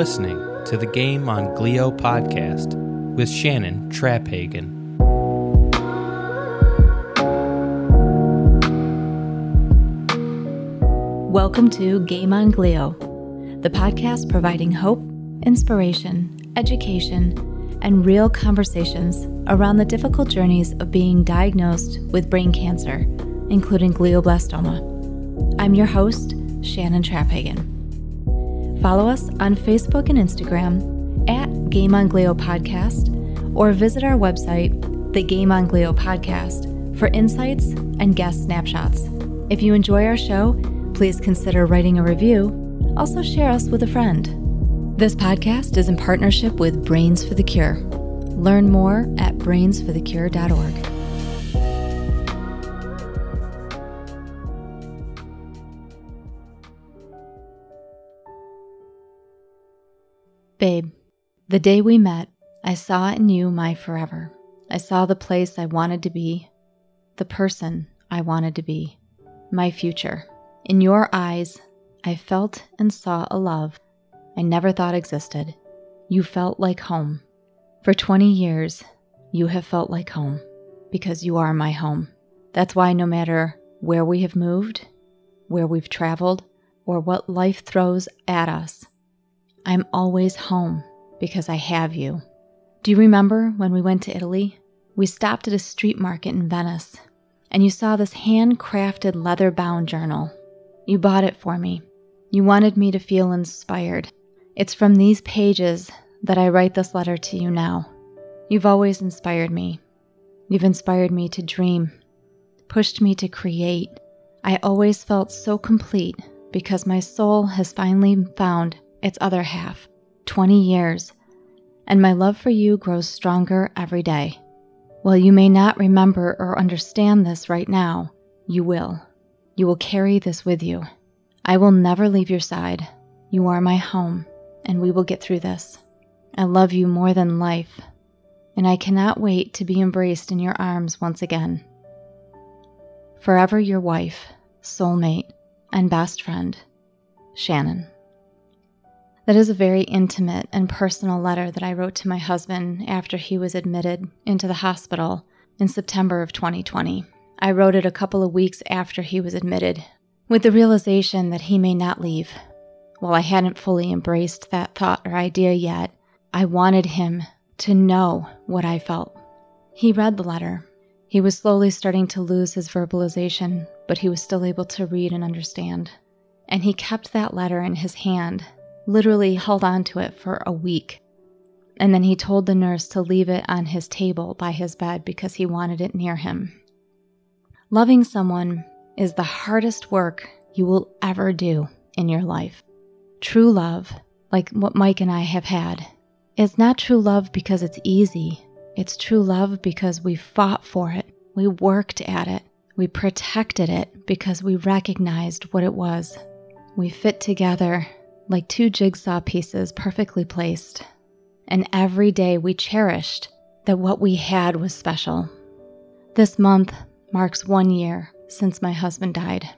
listening to the Game on Glio podcast with Shannon Traphagen. Welcome to Game on Glio, the podcast providing hope, inspiration, education, and real conversations around the difficult journeys of being diagnosed with brain cancer, including glioblastoma. I'm your host, Shannon Traphagen. Follow us on Facebook and Instagram at Game on Glio Podcast or visit our website, the Game on Glio Podcast, for insights and guest snapshots. If you enjoy our show, please consider writing a review. Also, share us with a friend. This podcast is in partnership with Brains for the Cure. Learn more at brainsforthecure.org. Babe, the day we met, I saw in you my forever. I saw the place I wanted to be, the person I wanted to be, my future. In your eyes, I felt and saw a love I never thought existed. You felt like home. For 20 years, you have felt like home because you are my home. That's why no matter where we have moved, where we've traveled, or what life throws at us, I'm always home because I have you. Do you remember when we went to Italy? We stopped at a street market in Venice, and you saw this handcrafted leather bound journal. You bought it for me. You wanted me to feel inspired. It's from these pages that I write this letter to you now. You've always inspired me. You've inspired me to dream, pushed me to create. I always felt so complete because my soul has finally found its other half, 20 years, and my love for you grows stronger every day. While you may not remember or understand this right now, you will. You will carry this with you. I will never leave your side. You are my home, and we will get through this. I love you more than life, and I cannot wait to be embraced in your arms once again. Forever your wife, soulmate, and best friend, Shannon. That is a very intimate and personal letter that I wrote to my husband after he was admitted into the hospital in September of 2020. I wrote it a couple of weeks after he was admitted, with the realization that he may not leave. While I hadn't fully embraced that thought or idea yet, I wanted him to know what I felt. He read the letter. He was slowly starting to lose his verbalization, but he was still able to read and understand. And he kept that letter in his hand literally held on to it for a week. And then he told the nurse to leave it on his table by his bed because he wanted it near him. Loving someone is the hardest work you will ever do in your life. True love, like what Mike and I have had, is not true love because it's easy. It's true love because we fought for it, we worked at it, we protected it because we recognized what it was. We fit together like two jigsaw pieces perfectly placed. And every day we cherished that what we had was special. This month marks one year since my husband died.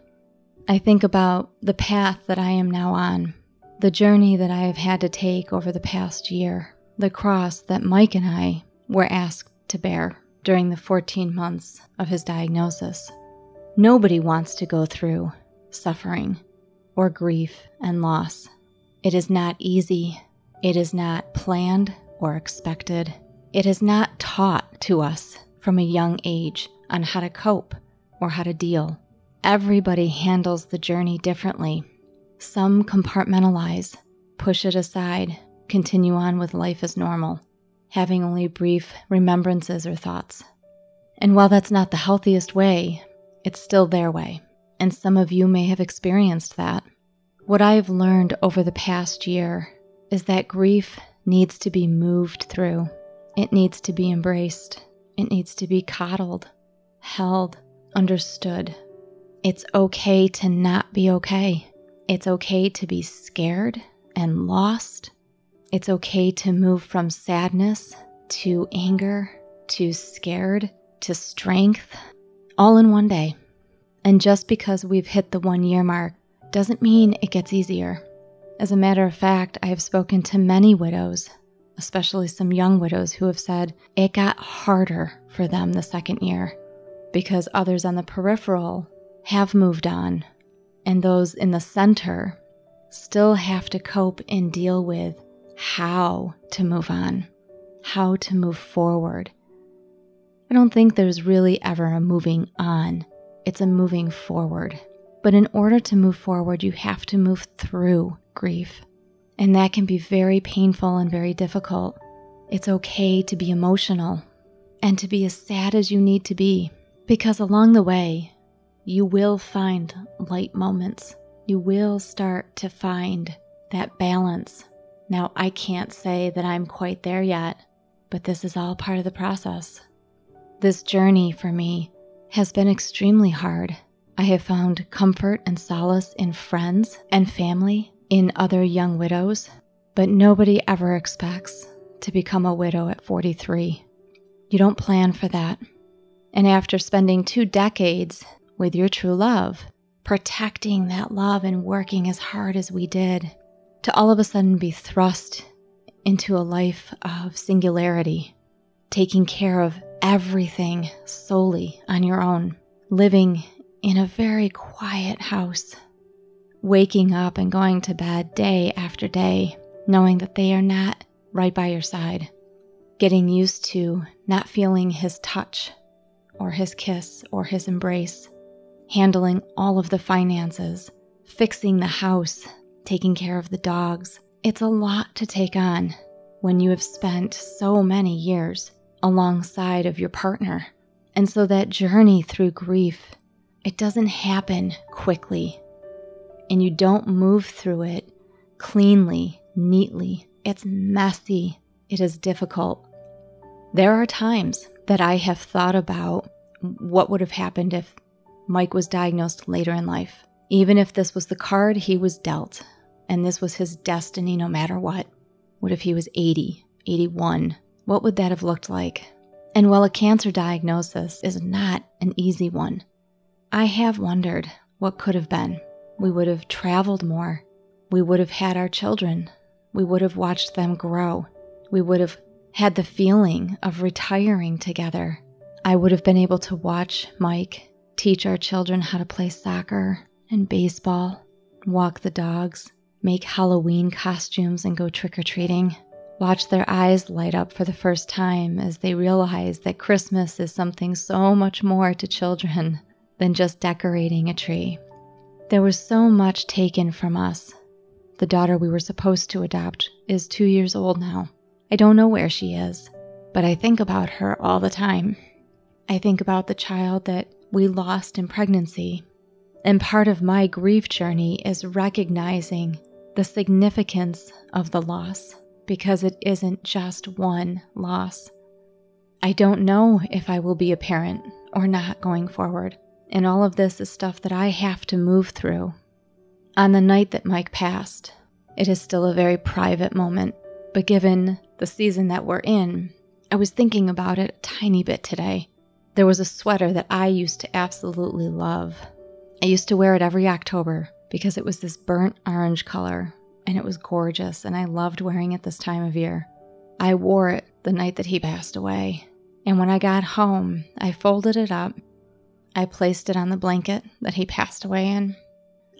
I think about the path that I am now on, the journey that I have had to take over the past year, the cross that Mike and I were asked to bear during the 14 months of his diagnosis. Nobody wants to go through suffering or grief and loss. It is not easy. It is not planned or expected. It is not taught to us from a young age on how to cope or how to deal. Everybody handles the journey differently. Some compartmentalize, push it aside, continue on with life as normal, having only brief remembrances or thoughts. And while that's not the healthiest way, it's still their way. And some of you may have experienced that. What I have learned over the past year is that grief needs to be moved through. It needs to be embraced. It needs to be coddled, held, understood. It's okay to not be okay. It's okay to be scared and lost. It's okay to move from sadness to anger to scared to strength all in one day. And just because we've hit the one year mark doesn't mean it gets easier. As a matter of fact, I have spoken to many widows, especially some young widows, who have said it got harder for them the second year because others on the peripheral have moved on, and those in the center still have to cope and deal with how to move on, how to move forward. I don't think there's really ever a moving on, it's a moving forward. But in order to move forward, you have to move through grief. And that can be very painful and very difficult. It's okay to be emotional and to be as sad as you need to be, because along the way, you will find light moments. You will start to find that balance. Now, I can't say that I'm quite there yet, but this is all part of the process. This journey for me has been extremely hard. I have found comfort and solace in friends and family, in other young widows, but nobody ever expects to become a widow at 43. You don't plan for that. And after spending two decades with your true love, protecting that love and working as hard as we did, to all of a sudden be thrust into a life of singularity, taking care of everything solely on your own, living in a very quiet house, waking up and going to bed day after day, knowing that they are not right by your side, getting used to not feeling his touch or his kiss or his embrace, handling all of the finances, fixing the house, taking care of the dogs. It's a lot to take on when you have spent so many years alongside of your partner. And so that journey through grief, it doesn't happen quickly. And you don't move through it cleanly, neatly. It's messy. It is difficult. There are times that I have thought about what would have happened if Mike was diagnosed later in life. Even if this was the card he was dealt, and this was his destiny no matter what. What if he was 80, 81? What would that have looked like? And while a cancer diagnosis is not an easy one, I have wondered what could have been. We would have traveled more. We would have had our children. We would have watched them grow. We would have had the feeling of retiring together. I would have been able to watch Mike teach our children how to play soccer and baseball, walk the dogs, make Halloween costumes, and go trick or treating. Watch their eyes light up for the first time as they realize that Christmas is something so much more to children than just decorating a tree. There was so much taken from us. The daughter we were supposed to adopt is two years old now. I don't know where she is, but I think about her all the time. I think about the child that we lost in pregnancy. And part of my grief journey is recognizing the significance of the loss because it isn't just one loss. I don't know if I will be a parent or not going forward, and all of this is stuff that I have to move through. On the night that Mike passed, it is still a very private moment, but given the season that we're in, I was thinking about it a tiny bit today. There was a sweater that I used to absolutely love. I used to wear it every October because it was this burnt orange color and it was gorgeous, and I loved wearing it this time of year. I wore it the night that he passed away, and when I got home, I folded it up. I placed it on the blanket that he passed away in.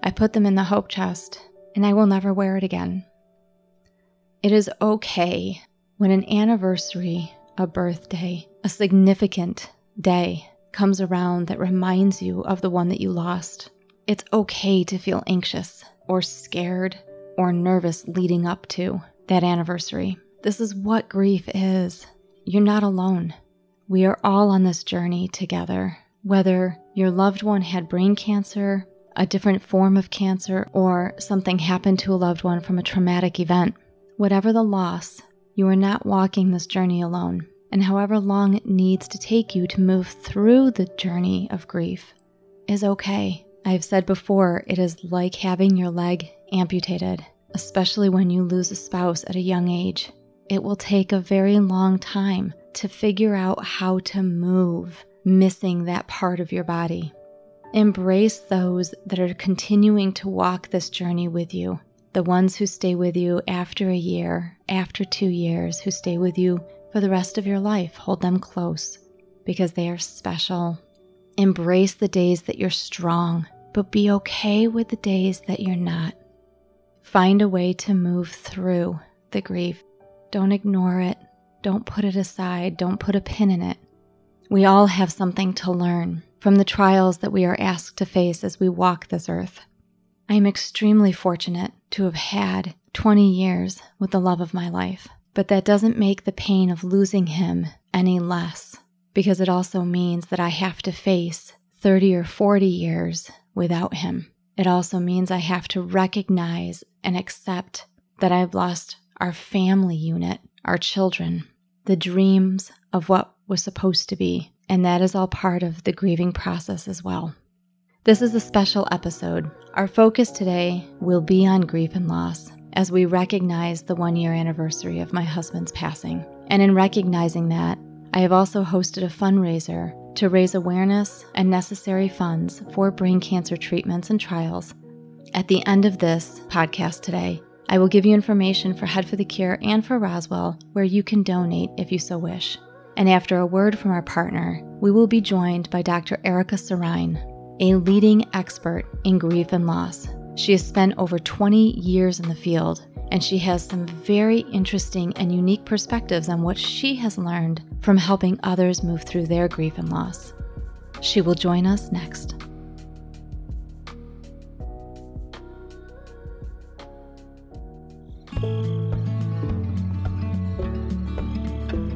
I put them in the hope chest, and I will never wear it again. It is okay when an anniversary, a birthday, a significant day comes around that reminds you of the one that you lost. It's okay to feel anxious or scared or nervous leading up to that anniversary. This is what grief is. You're not alone. We are all on this journey together. Whether your loved one had brain cancer, a different form of cancer, or something happened to a loved one from a traumatic event, whatever the loss, you are not walking this journey alone. And however long it needs to take you to move through the journey of grief is okay. I've said before, it is like having your leg amputated, especially when you lose a spouse at a young age. It will take a very long time to figure out how to move, missing that part of your body. Embrace those that are continuing to walk this journey with you. the ones who stay with you after a year, after two years, who stay with you for the rest of your life. Hold them close because they are special. Embrace the days that you're strong, but be okay with the days that you're not. Find a way to move through the grief. Don't ignore it. Don't put it aside. Don't put a pin in it. We all have something to learn from the trials that we are asked to face as we walk this earth. I am extremely fortunate to have had 20 years with the love of my life, but that doesn't make the pain of losing him any less because it also means that I have to face 30 or 40 years without him. It also means I have to recognize and accept that I've lost our family unit, our children, the dreams of what was supposed to be. And that is all part of the grieving process as well. This is a special episode. Our focus today will be on grief and loss as we recognize the one year anniversary of my husband's passing. And in recognizing that, I have also hosted a fundraiser to raise awareness and necessary funds for brain cancer treatments and trials. At the end of this podcast today, I will give you information for Head for the Cure and for Roswell where you can donate if you so wish. And after a word from our partner, we will be joined by Dr. Erica Sirrine, a leading expert in grief and loss. She has spent over 20 years in the field and she has some very interesting and unique perspectives on what she has learned from helping others move through their grief and loss. She will join us next.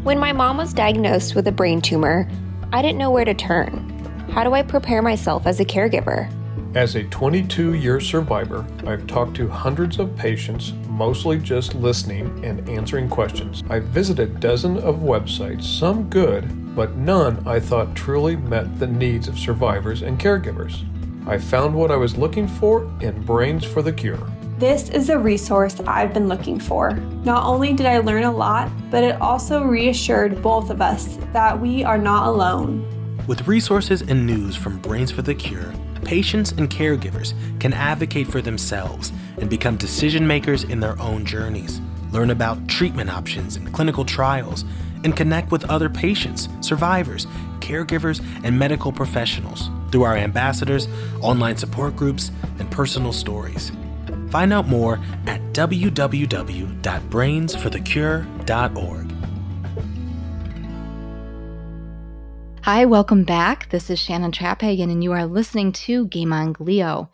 When my mom was diagnosed with a brain tumor, I didn't know where to turn. How do I prepare myself as a caregiver? As a 22 year survivor, I've talked to hundreds of patients, mostly just listening and answering questions. I've visited dozens of websites, some good, but none I thought truly met the needs of survivors and caregivers. I found what I was looking for in Brains for the Cure. This is a resource I've been looking for. Not only did I learn a lot, but it also reassured both of us that we are not alone. With resources and news from Brains for the Cure, patients and caregivers can advocate for themselves and become decision makers in their own journeys, learn about treatment options and clinical trials, and connect with other patients, survivors, caregivers, and medical professionals through our ambassadors, online support groups, and personal stories. Find out more at www.brainsforthecure.org. Hi, welcome back. This is Shannon Traphagen, and you are listening to Game on Glio.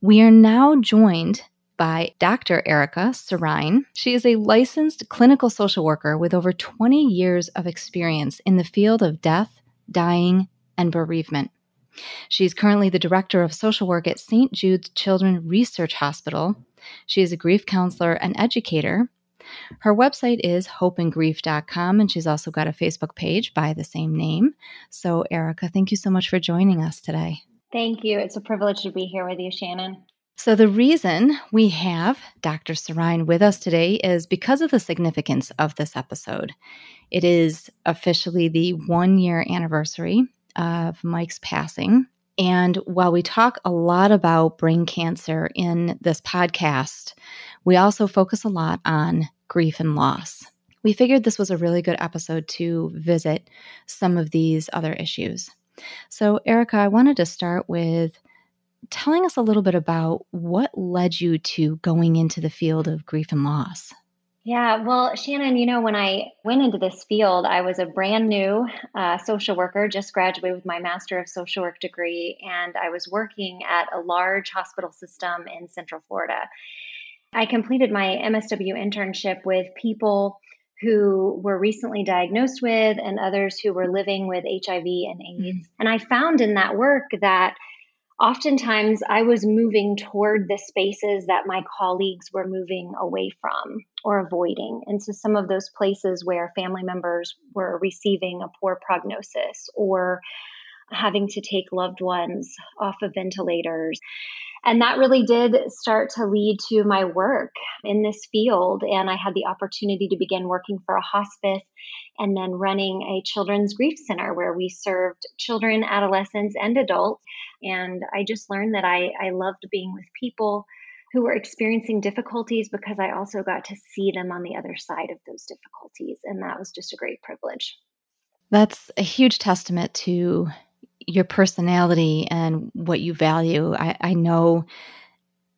We are now joined by Dr. Erica Sirrine. She is a licensed clinical social worker with over 20 years of experience in the field of death, dying, and bereavement. She's currently the director of social work at St. Jude's Children's Research Hospital. She is a grief counselor and educator, her website is hopeandgrief.com, and she's also got a Facebook page by the same name. So, Erica, thank you so much for joining us today. Thank you. It's a privilege to be here with you, Shannon. So, the reason we have Dr. Sirrine with us today is because of the significance of this episode. It is officially the one year anniversary of Mike's passing. And while we talk a lot about brain cancer in this podcast, we also focus a lot on grief and loss. We figured this was a really good episode to visit some of these other issues. So, Erica, I wanted to start with telling us a little bit about what led you to going into the field of grief and loss. Yeah, well, Shannon, you know, when I went into this field, I was a brand new uh, social worker, just graduated with my Master of Social Work degree, and I was working at a large hospital system in Central Florida. I completed my MSW internship with people who were recently diagnosed with and others who were living with HIV and AIDS. Mm-hmm. And I found in that work that oftentimes I was moving toward the spaces that my colleagues were moving away from or avoiding. And so some of those places where family members were receiving a poor prognosis or having to take loved ones off of ventilators and that really did start to lead to my work in this field. And I had the opportunity to begin working for a hospice and then running a children's grief center where we served children, adolescents, and adults. And I just learned that I, I loved being with people who were experiencing difficulties because I also got to see them on the other side of those difficulties. And that was just a great privilege. That's a huge testament to your personality and what you value. I, I know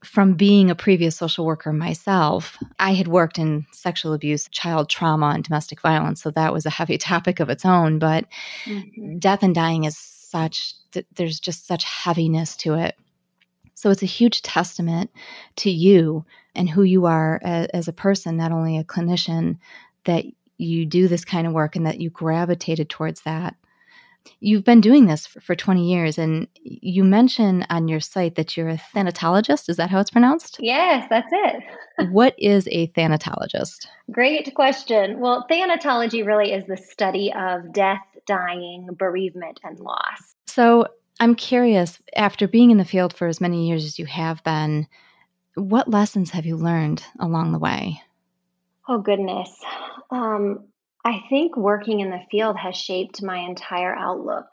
from being a previous social worker myself, I had worked in sexual abuse, child trauma, and domestic violence. So that was a heavy topic of its own. But mm-hmm. death and dying is such, there's just such heaviness to it. So it's a huge testament to you and who you are as, as a person, not only a clinician, that you do this kind of work and that you gravitated towards that. You've been doing this for, for 20 years, and you mention on your site that you're a thanatologist. Is that how it's pronounced? Yes, that's it. what is a thanatologist? Great question. Well, thanatology really is the study of death, dying, bereavement, and loss. So I'm curious, after being in the field for as many years as you have been, what lessons have you learned along the way? Oh, goodness. Um, I think working in the field has shaped my entire outlook.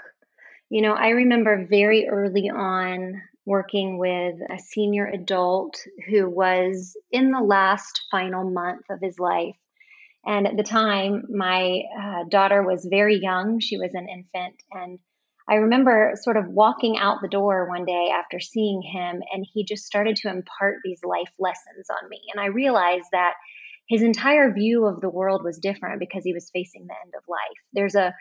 You know, I remember very early on working with a senior adult who was in the last final month of his life. And at the time, my uh, daughter was very young. She was an infant. And I remember sort of walking out the door one day after seeing him, and he just started to impart these life lessons on me. And I realized that his entire view of the world was different because he was facing the end of life. There's a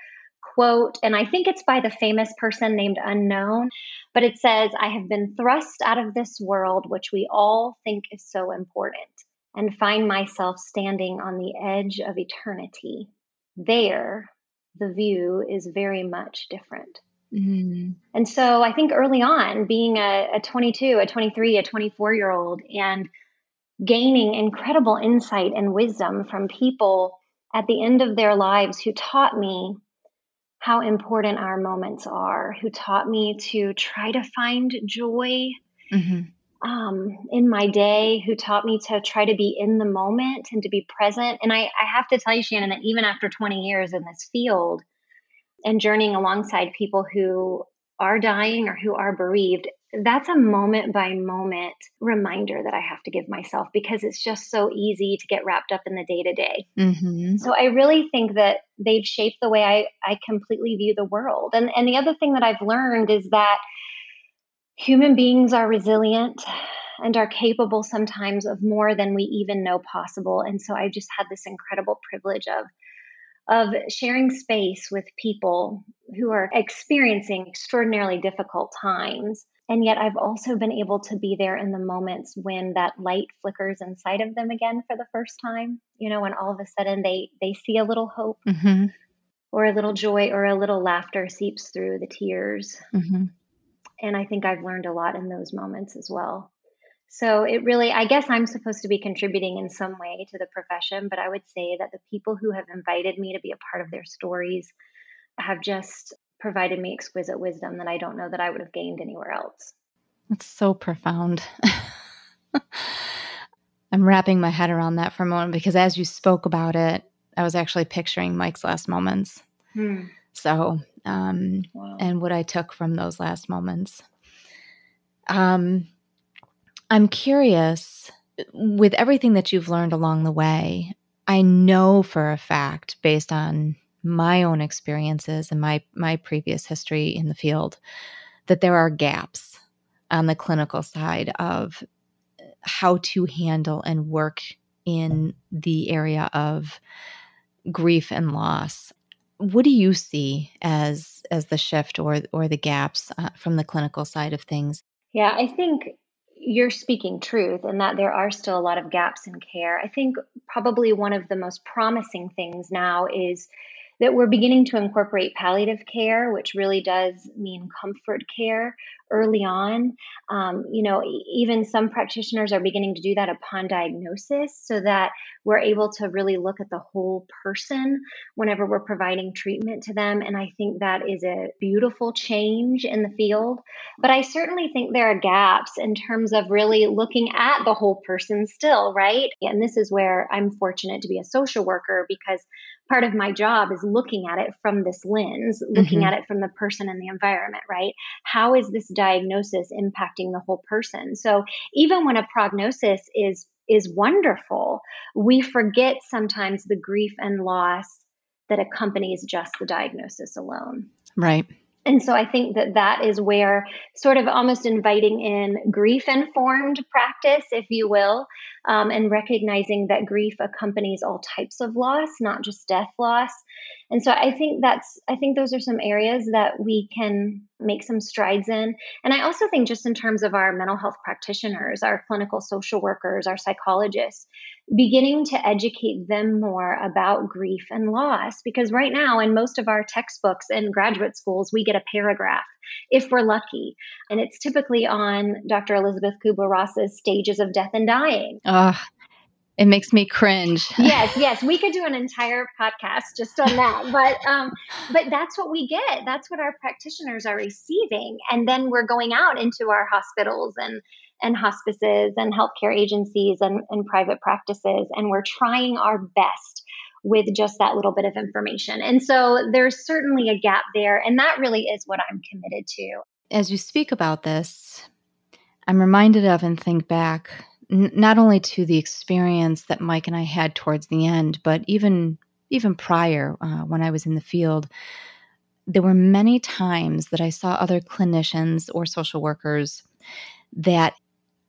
quote, and I think it's by the famous person named Unknown, but it says, I have been thrust out of this world, which we all think is so important, and find myself standing on the edge of eternity. There, the view is very much different. Mm. And so I think early on, being a, a 22, a 23, a 24 year old, and gaining incredible insight and wisdom from people at the end of their lives who taught me how important our moments are, who taught me to try to find joy mm-hmm. um, in my day, who taught me to try to be in the moment and to be present. And I, I have to tell you, Shannon, that even after 20 years in this field and journeying alongside people who are dying or who are bereaved, that's a moment by moment reminder that I have to give myself because it's just so easy to get wrapped up in the day to day. So I really think that they've shaped the way I, I completely view the world. And, and the other thing that I've learned is that human beings are resilient and are capable sometimes of more than we even know possible. And so I just had this incredible privilege of of sharing space with people who are experiencing extraordinarily difficult times and yet I've also been able to be there in the moments when that light flickers inside of them again for the first time. You know, when all of a sudden they they see a little hope mm-hmm. or a little joy or a little laughter seeps through the tears. Mm-hmm. And I think I've learned a lot in those moments as well. So it really, I guess I'm supposed to be contributing in some way to the profession, but I would say that the people who have invited me to be a part of their stories have just provided me exquisite wisdom that I don't know that I would have gained anywhere else. That's so profound. I'm wrapping my head around that for a moment because as you spoke about it, I was actually picturing Mike's last moments. Hmm. So, um, wow. and what I took from those last moments. Um, I'm curious with everything that you've learned along the way. I know for a fact, based on my own experiences and my my previous history in the field that there are gaps on the clinical side of how to handle and work in the area of grief and loss. What do you see as as the shift or or the gaps uh, from the clinical side of things? Yeah i think you're speaking truth and that there are still a lot of gaps in care. I think probably one of the most promising things now is that we're beginning to incorporate palliative care, which really does mean comfort care early on. Um, you know, even some practitioners are beginning to do that upon diagnosis so that we're able to really look at the whole person whenever we're providing treatment to them. And I think that is a beautiful change in the field. But I certainly think there are gaps in terms of really looking at the whole person still, right? And this is where I'm fortunate to be a social worker because part of my job is looking at it from this lens, looking mm-hmm. at it from the person and the environment, right? How is this diagnosis impacting the whole person? So even when a prognosis is is wonderful, we forget sometimes the grief and loss that accompanies just the diagnosis alone. Right. And so I think that that is where sort of almost inviting in grief informed practice, if you will, um, and recognizing that grief accompanies all types of loss, not just death loss. And so I think that's, I think those are some areas that we can make some strides in. And I also think, just in terms of our mental health practitioners, our clinical social workers, our psychologists, beginning to educate them more about grief and loss. Because right now, in most of our textbooks in graduate schools, we get a paragraph if we're lucky. And it's typically on Dr. elizabeth Kubler Ross's stages of death and dying. Ugh. It makes me cringe. yes, yes, we could do an entire podcast just on that. But um, but that's what we get. That's what our practitioners are receiving, and then we're going out into our hospitals and and hospices and healthcare agencies and, and private practices, and we're trying our best with just that little bit of information. And so there's certainly a gap there, and that really is what I'm committed to. As you speak about this, I'm reminded of and think back not only to the experience that Mike and I had towards the end, but even even prior uh, when I was in the field. There were many times that I saw other clinicians or social workers that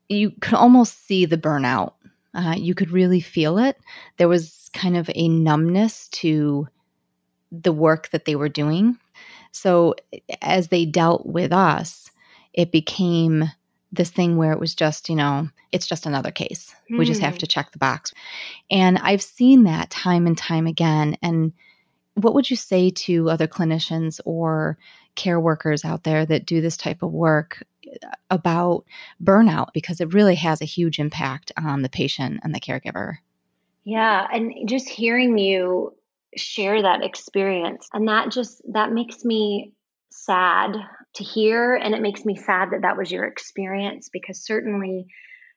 you could almost see the burnout. Uh, you could really feel it. There was kind of a numbness to the work that they were doing. So as they dealt with us, it became this thing where it was just, you know, it's just another case. Mm. We just have hmm. to check the box. And I've seen that time and time again. And what would you say to other clinicians or care workers out there that do this type of work about burnout because it really has a huge impact on the patient and the caregiver. Yeah, and just hearing you share that experience and that just that makes me sad to hear and it makes me sad that that was your experience because certainly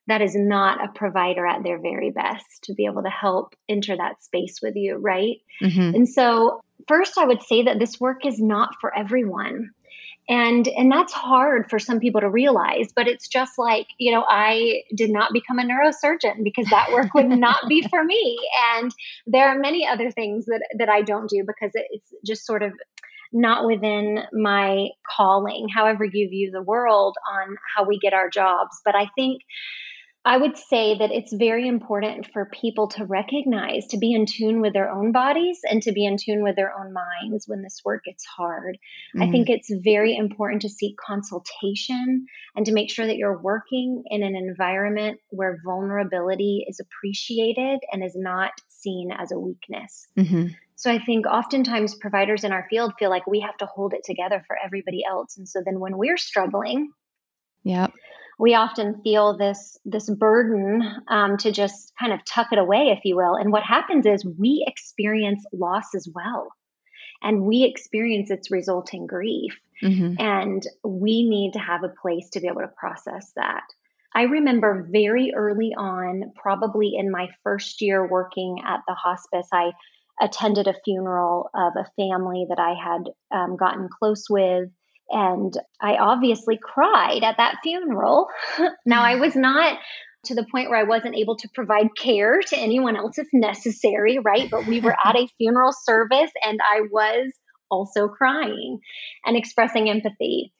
that is not a provider at their very best to be able to help enter that space with you, right? Mm-hmm. And so, first, I would say that this work is not for everyone and and that's hard for some people to realize but it's just like you know i did not become a neurosurgeon because that work would not be for me and there are many other things that that i don't do because it's just sort of not within my calling however you view the world on how we get our jobs but i think I would say that it's very important for people to recognize, to be in tune with their own bodies and to be in tune with their own minds when this work gets hard. Mm-hmm. I think it's very important to seek consultation and to make sure that you're working in an environment where vulnerability is appreciated and is not seen as a weakness. Mm-hmm. So I think oftentimes providers in our field feel like we have to hold it together for everybody else. And so then when we're struggling, yeah we often feel this this burden um, to just kind of tuck it away, if you will. And what happens is we experience loss as well, and we experience its resulting grief, mm-hmm. and we need to have a place to be able to process that. I remember very early on, probably in my first year working at the hospice, I attended a funeral of a family that I had um, gotten close with and I obviously cried at that funeral. now, I was not to the point where I wasn't able to provide care to anyone else if necessary, right? But we were at a funeral service and I was also crying and expressing empathy.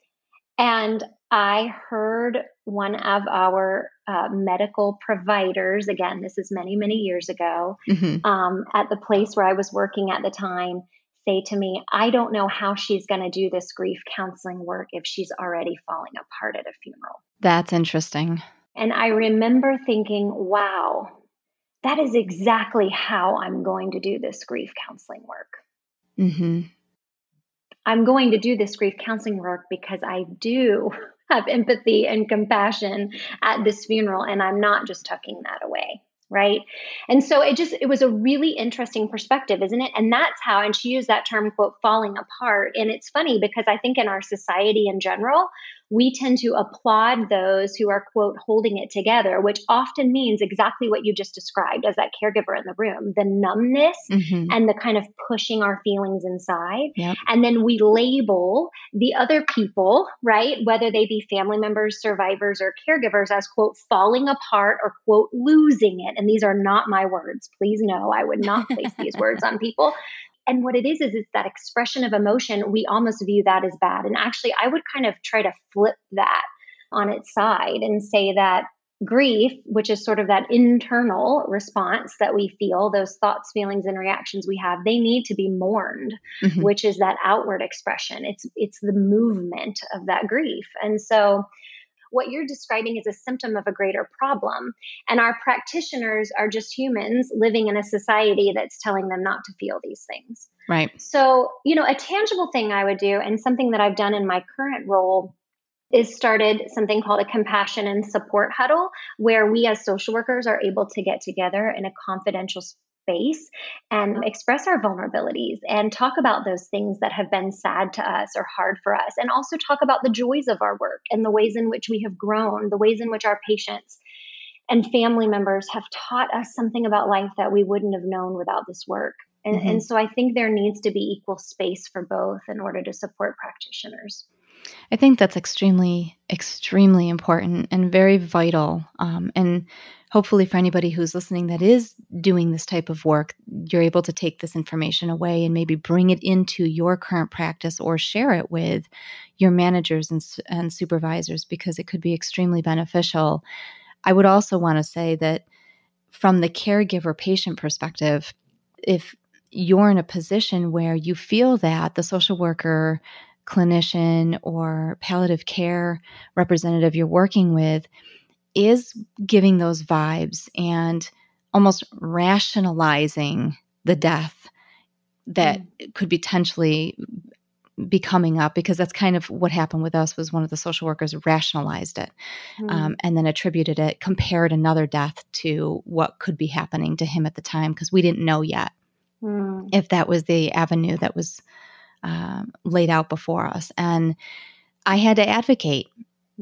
And I heard one of our uh, medical providers, again, this is many, many years ago, mm-hmm. um, at the place where I was working at the time, say to me, I don't know how she's going to do this grief counseling work if she's already falling apart at a funeral. That's interesting. And I remember thinking, wow, that is exactly how I'm going to do this grief counseling work. Mm-hmm. I'm going to do this grief counseling work because I do have empathy and compassion at this funeral, and I'm not just tucking that away right? And so it just it was a really interesting perspective isn't it? And that's how and she used that term quote falling apart. And it's funny because i think in our society in general we tend to applaud those who are, quote, holding it together, which often means exactly what you just described as that caregiver in the room the numbness mm-hmm. and the kind of pushing our feelings inside. Yep. And then we label the other people, right, whether they be family members, survivors, or caregivers, as, quote, falling apart or, quote, losing it. And these are not my words. Please know I would not place these words on people and what it is is it's that expression of emotion. We almost view that as bad. And actually i would kind of try to flip that on its side and say that grief which is sort of that internal response that we feel those thoughts feelings and reactions we have they need to be mourned mm-hmm. which is that outward expression. It's it's the movement of that grief. And so what you're describing is a symptom of a greater problem. And our practitioners are just humans living in a society that's telling them not to feel these things. Right. So, you know, a tangible thing I would do, and something that I've done in my current role is started something called a compassion and support huddle where we as social workers are able to get together in a confidential space and express our vulnerabilities and talk about those things that have been sad to us or hard for us, and also talk about the joys of our work and the ways in which we have grown, the ways in which our patients and family members have taught us something about life that we wouldn't have known without this work. And, mm-hmm. and so I think there needs to be equal space for both in order to support practitioners. I think that's extremely, extremely important and very vital. Um, and hopefully, for anybody who's listening that is doing this type of work, you're able to take this information away and maybe bring it into your current practice or share it with your managers and, and supervisors because it could be extremely beneficial. I would also want to say that from the caregiver patient perspective, if you're in a position where you feel that the social worker clinician or palliative care representative you're working with is giving those vibes and almost rationalizing the death that mm. could potentially be coming up because that's kind of what happened with us was one of the social workers rationalized it mm. um, and then attributed it compared another death to what could be happening to him at the time because we didn't know yet mm. if that was the avenue that was um, laid out before us. And I had to advocate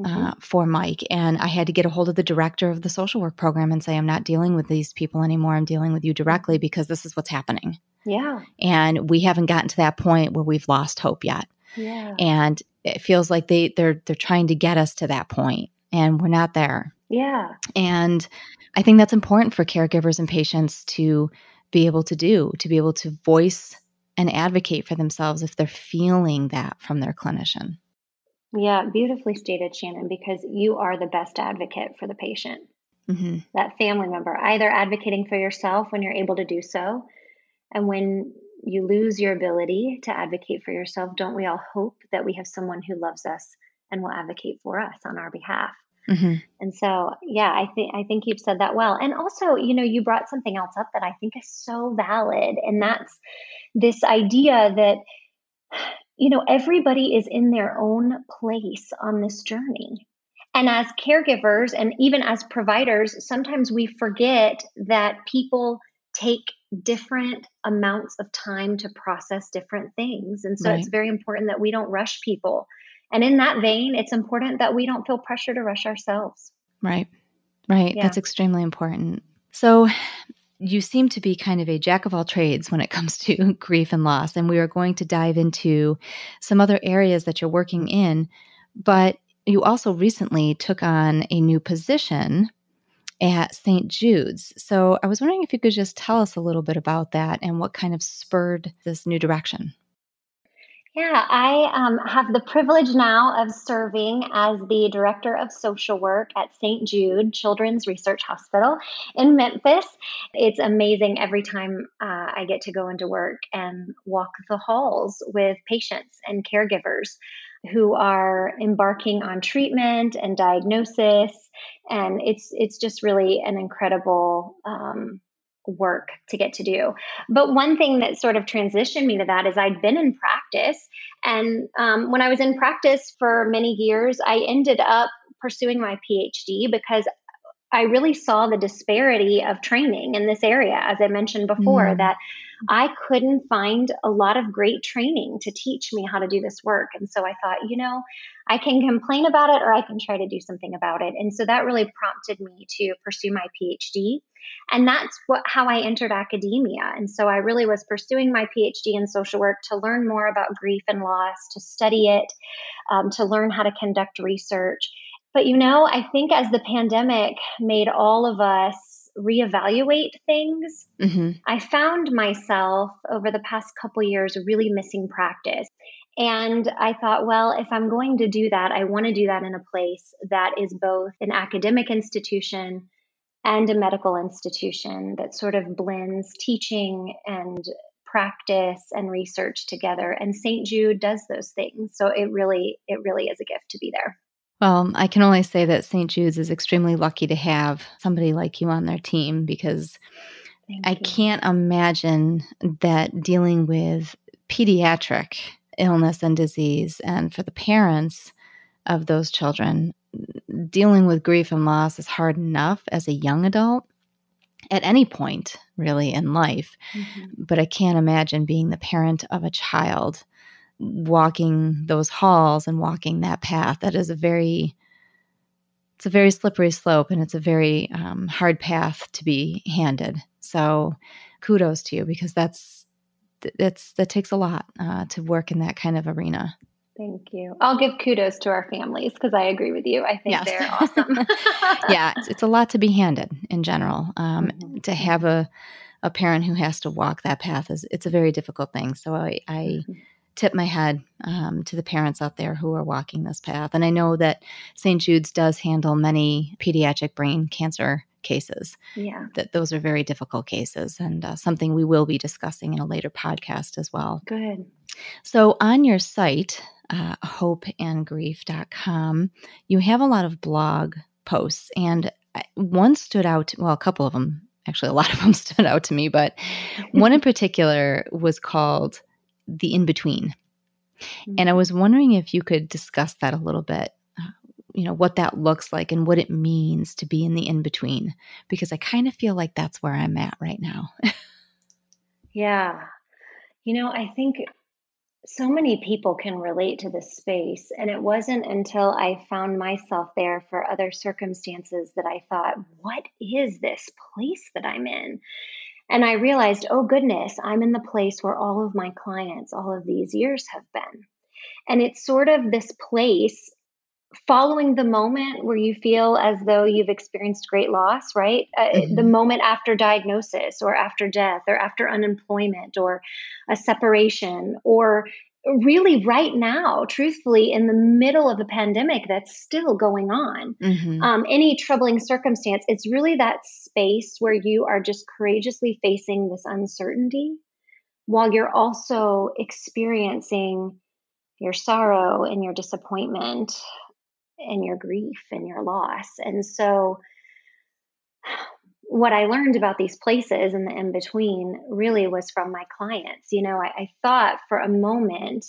uh, mm-hmm. for Mike, and I had to get a hold of the director of the social work program and say, I'm not dealing with these people anymore. I'm dealing with you directly because this is what's happening. Yeah. And we haven't gotten to that point where we've lost hope yet. Yeah. And it feels like they they're they're trying to get us to that point and we're not there. Yeah. And I think that's important for caregivers and patients to be able to do, to be able to voice and advocate for themselves if they're feeling that from their clinician. Yeah, beautifully stated, Shannon, because you are the best advocate for the patient. Mm-hmm. That family member, either advocating for yourself when you're able to do so, and when you lose your ability to advocate for yourself, don't we all hope that we have someone who loves us and will advocate for us on our behalf? Mm-hmm. And so, yeah, I think I think you've said that well. And also, you know, you brought something else up that I think is so valid, and that's this idea that you know everybody is in their own place on this journey. And as caregivers and even as providers sometimes we forget that people take different amounts of time to process different things. And so right. it's very important that we don't rush people. And in that vein it's important that we don't feel pressure to rush ourselves. Right. Right. Yeah. that's extremely important. So you seem to be kind of a jack of all trades when it comes to grief and loss. And we are going to dive into some other areas that you're working in. But you also recently took on a new position at St. Jude's. So I was wondering if you could just tell us a little bit about that and what kind of spurred this new direction. Yeah, I um, have the privilege now of serving as the Director of Social Work at St. Jude Children's Research Hospital in Memphis. It's amazing every time uh, I get to go into work and walk the halls with patients and caregivers who are embarking on treatment and diagnosis. And it's it's just really an incredible um, work to get to do. But one thing that sort of transitioned me to that is I'd been in practice. And um, when I was in practice for many years, I ended up pursuing my PhD because I really saw the disparity of training in this area, as I mentioned before, mm. that I couldn't find a lot of great training to teach me how to do this work. And so I thought, you know, I can complain about it or I can try to do something about it. And so that really prompted me to pursue my PhD. And that's what how I entered academia. And so I really was pursuing my PhD in social work to learn more about grief and loss, to study it, um, to learn how to conduct research. But you know, I think as the pandemic made all of us reevaluate things, mm-hmm. I found myself over the past couple years really missing practice. And I thought, well, if I'm going to do that, I want to do that in a place that is both an academic institution and a medical institution that sort of blends teaching and practice and research together and St. Jude does those things so it really it really is a gift to be there well, I can only say that St. Jude's is extremely lucky to have somebody like you on their team because I can't imagine that dealing with pediatric illness and disease, and for the parents of those children, dealing with grief and loss is hard enough as a young adult at any point, really, in life. Mm-hmm. But I can't imagine being the parent of a child walking those halls and walking that path. That is a very it's a very slippery slope and it's a very um, hard path to be handed. So kudos to you because that's that's that takes a lot uh, to work in that kind of arena. Thank you. I'll give kudos to our families because I agree with you. I think yes. they're awesome. yeah, it's, it's, a lot to be handed in general. Um, mm-hmm. To have a a parent who has to walk that path is it's a very difficult thing. So I, I mm-hmm tip my head um, to the parents out there who are walking this path. And I know that St. Jude's does handle many pediatric brain cancer cases. Yeah. That those are very difficult cases and uh, something we will be discussing in a later podcast as well. Good. So on your site, uh, hopeandgrief.com, you have a lot of blog posts and one stood out, well, a couple of them, actually, a lot of them stood out to me, but one in particular was called the in between. Mm-hmm. And I mm-hmm. was wondering if you could discuss that a little bit, uh, you know, what that looks like and what it means to be in the in between, because I kind of feel like that's where I'm at right now. yeah. You know, I think so many people can relate to this space. And it wasn't until I found myself there for other circumstances that I thought, what is this place that I'm in? And I realized, oh goodness, I'm in the place where all of my clients all of these years have been. And it's sort of this place following the moment where you feel as though you've experienced great loss, right? Uh, mm-hmm. the moment after diagnosis or after death or after unemployment or a separation or really right now, truthfully, in the middle of a pandemic that's still going on, mm-hmm. um, any troubling circumstance, it's really that space where you are just courageously facing this uncertainty while you're also experiencing your sorrow and your disappointment and your grief and your loss. And so, what I learned about these places and the in between really was from my clients. You know, I, I, thought for a moment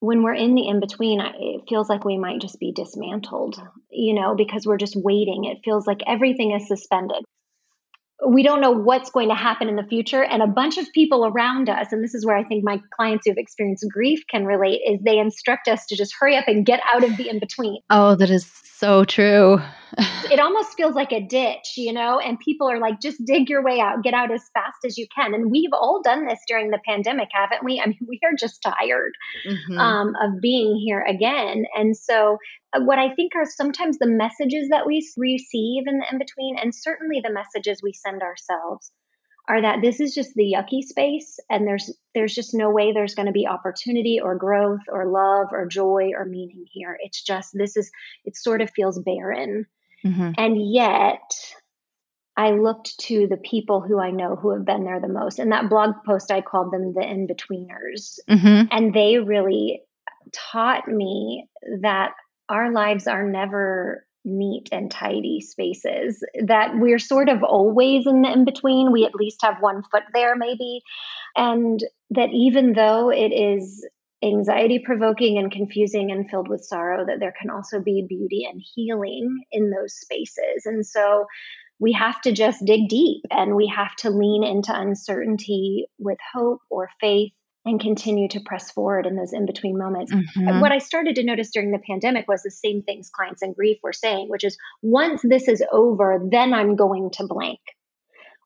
when we're in the in between, it feels like we might just be dismantled, you know, because we're just waiting. It feels like everything is suspended we don't know what's going to happen in the future. And a bunch of people around us and this is where i think my clients who've experienced grief can relate is they instruct us to just hurry up and get out of the in between oh that is so true it almost feels like a ditch you know and people are like just dig your way out get out as fast as you can and we've all done this during the pandemic haven't we i mean we are just tired mm-hmm. um, of being here again and so uh, what I think are sometimes the messages that we receive in the in between, and certainly the messages we send ourselves, are that this is just the yucky space, and there's there's just no way there's going to be opportunity or growth or love or joy or meaning here. It's just this is it sort of feels barren, mm-hmm. and yet. I looked to the people who I know who have been there the most. In that blog post, I called them the in betweeners. Mm-hmm. And they really taught me that our lives are never neat and tidy spaces that we're sort of always in the in between we at least have one foot there maybe and that even though it is anxiety provoking and confusing and filled with sorrow that there can also be beauty and healing in those spaces and so we have to just dig deep and we have to lean into uncertainty with hope or faith and continue to press forward in those in between moments. Mm-hmm. What I started to notice during the pandemic was the same things clients in grief were saying, which is once this is over, then I'm going to blank.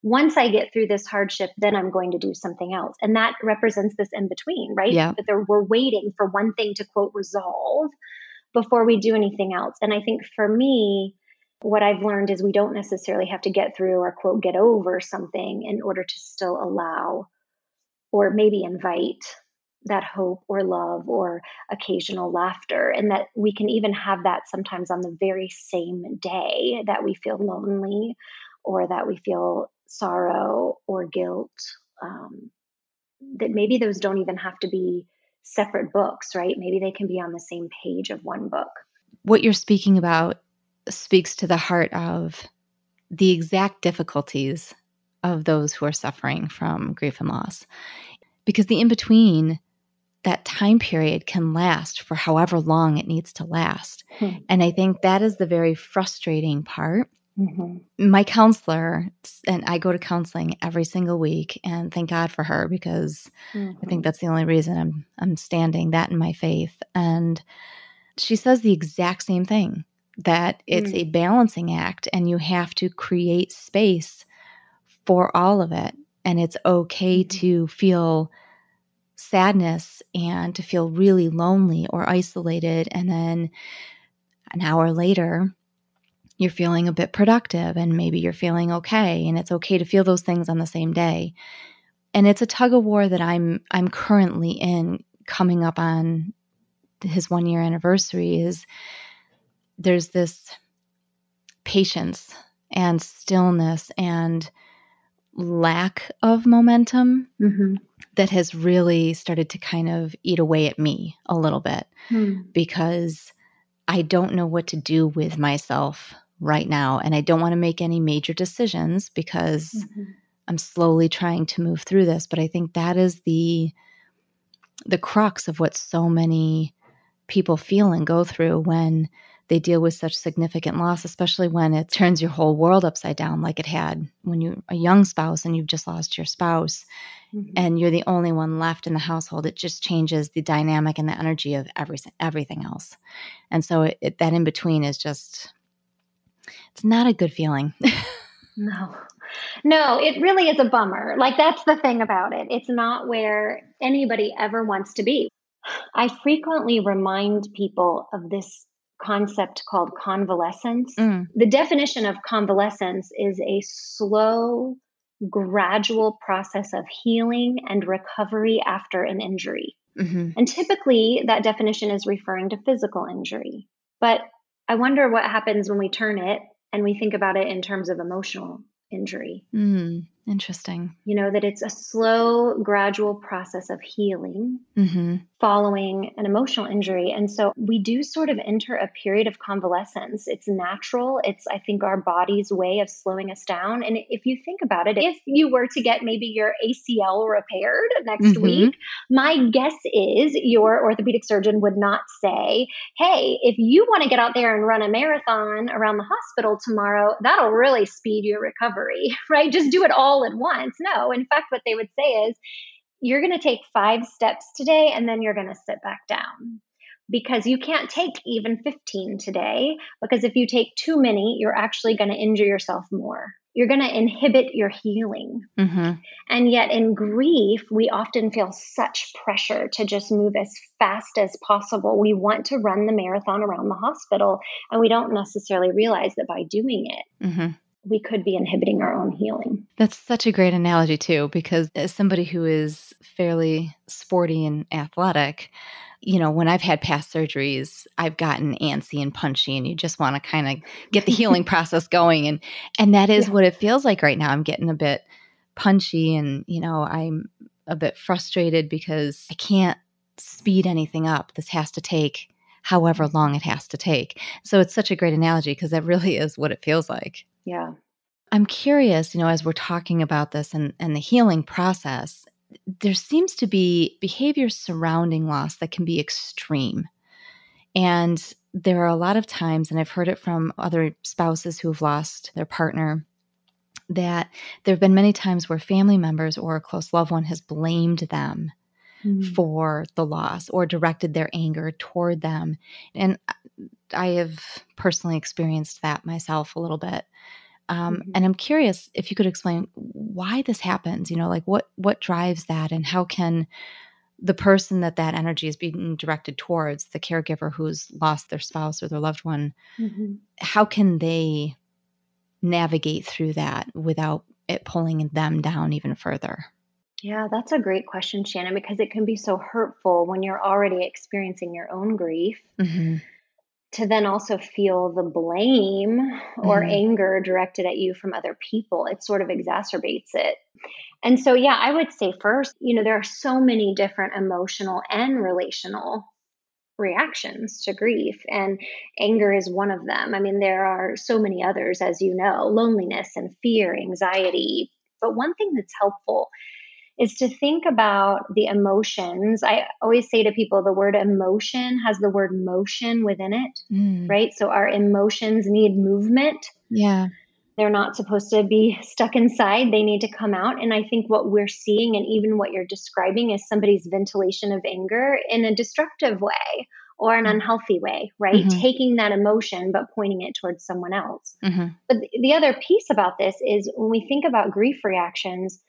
Once I get through this hardship, then I'm going to do something else. And that represents this in between, right? Yeah. That we're waiting for one thing to quote resolve before we do anything else. And I think for me, what I've learned is we don't necessarily have to get through or quote get over something in order to still allow or maybe invite that hope or love or occasional laughter and that we can even have that sometimes on the very same day that we feel lonely or that we feel sorrow or guilt um, that maybe those don't even have to be separate books right maybe they can be on the same page of one book what you're speaking about speaks to the heart of the exact difficulties of those who are suffering from grief and loss. Because the in between, that time period can last for however long it needs to last. Hmm. And I think that is the very frustrating part. Mm-hmm. My counselor, and I go to counseling every single week, and thank God for her because mm-hmm. I think mm-hmm. that's the only reason I'm I'm standing that in my faith. And she says the exact same thing that it's mm. a balancing act and you have to create space for all of it. And it's okay mm-hmm. to feel sadness and to feel really lonely or isolated. And then an hour later, you're feeling a bit productive and maybe you're feeling okay. And it's okay to feel those things on the same day. And it's a tug of war that I'm I'm currently in coming up on his one year anniversary is there's this patience and stillness and lack of momentum mm-hmm. that has really started to kind of eat away at me a little bit mm. because I don't know what to do with myself right now. And I don't want to make any major decisions because mm-hmm. I'm slowly trying to move through this. But I think that is the the crux of what so many people feel and go through when they deal with such significant loss, especially when it turns your whole world upside down, like it had when you're a young spouse and you've just lost your spouse mm-hmm. and you're the only one left in the household. It just changes the dynamic and the energy of everything, everything else. And so it, it, that in between is just, it's not a good feeling. no. No, it really is a bummer. Like, that's the thing about it. It's not where anybody ever wants to be. I frequently remind people of this concept called convalescence. Mm. The definition of convalescence is a slow, gradual process of healing and recovery after an injury. Mm-hmm. And typically, that definition is referring to physical injury. But I wonder what happens when we turn it and we think about it in terms of emotional injury. Mm. Interesting. You know, that it's a slow, gradual process of healing mm-hmm. following an emotional injury. And so we do sort of enter a period of convalescence. It's natural. It's, I think, our body's way of slowing us down. And if you think about it, if you were to get maybe your ACL repaired next mm-hmm. week, my guess is your orthopedic surgeon would not say, hey, if you want to get out there and run a marathon around the hospital tomorrow, that'll really speed your recovery, right? Just do it all all at once. No, in fact, what they would say is, you're going to take five steps today and then you're going to sit back down. Because you can't take even 15 today because if you take too many you're actually going to injure yourself more. You're going to inhibit your healing. Mm-hmm. and yet in grief we often feel such pressure to just move as fast as possible. We want to run the marathon around the hospital and we don't necessarily realize that by doing it mm-hmm we could be inhibiting our own healing. That's such a great analogy, too, because as somebody who is fairly sporty and athletic, you know, when I've had past surgeries, I've gotten antsy and punchy and you just want to kind of get the healing process going and and that is yeah. what it feels like right now. I'm getting a bit punchy and, you know, I'm a bit frustrated because I can't speed anything up. This has to take however long it has to take. So it's such a great analogy because that really is what it feels like. Yeah. I'm curious, you know, as we're talking about this and, and the healing process, there seems to be behaviors surrounding loss that can be extreme. And there are a lot of times, and I've heard it from other spouses who have lost their partner, that there have been many times where family members or a close loved one has blamed them mm. for the loss or directed their anger toward them. And I have personally experienced that myself a little bit. Um, mm-hmm. And I'm curious if you could explain why this happens. You know, like what what drives that, and how can the person that that energy is being directed towards, the caregiver who's lost their spouse or their loved one, mm-hmm. how can they navigate through that without it pulling them down even further? Yeah, that's a great question, Shannon, because it can be so hurtful when you're already experiencing your own grief. Mm-hmm. To then also feel the blame or mm-hmm. anger directed at you from other people, it sort of exacerbates it. And so, yeah, I would say first, you know, there are so many different emotional and relational reactions to grief, and anger is one of them. I mean, there are so many others, as you know loneliness and fear, anxiety. But one thing that's helpful is to think about the emotions. I always say to people the word emotion has the word motion within it, mm. right? So our emotions need movement. Yeah. They're not supposed to be stuck inside. They need to come out. And I think what we're seeing, and even what you're describing, is somebody's ventilation of anger in a destructive way or an mm. unhealthy way, right? Mm-hmm. Taking that emotion but pointing it towards someone else. Mm-hmm. But the other piece about this is when we think about grief reactions,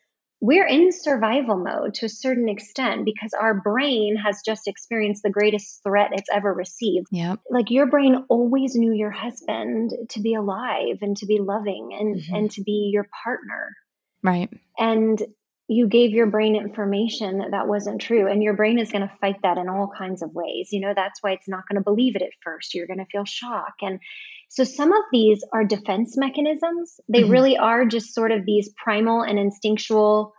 we're in survival mode to a certain extent because our brain has just experienced the greatest threat it's ever received. Yeah. Like your brain always knew your husband to be alive and to be loving and mm-hmm. and to be your partner. Right. And you gave your brain information that that wasn't true and your brain is going to fight that in all kinds of ways. You know, that's why it's not going to believe it at first. You're going to feel shock and so some of these are defense mechanisms. They mm-hmm. really are just sort of these primal and instinctual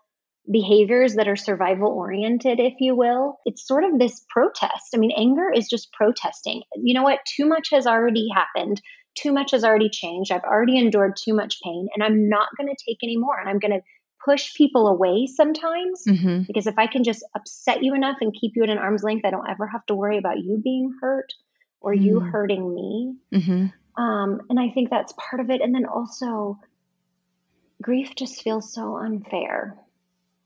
behaviors that are survival oriented, if you will. It's sort of this protest. I mean, anger is just protesting. You know what? Too much has already happened. Too much has already changed. I've already endured too much pain, and I'm not going to take any more. And I'm going to push people away sometimes mm-hmm. because if I can just upset you enough and keep you at an arm's length, I don't ever have to worry about you being hurt or mm-hmm. you mm. hurting me. Mm-hmm. Um, and I think that's part of it. And then also, grief just feels so unfair.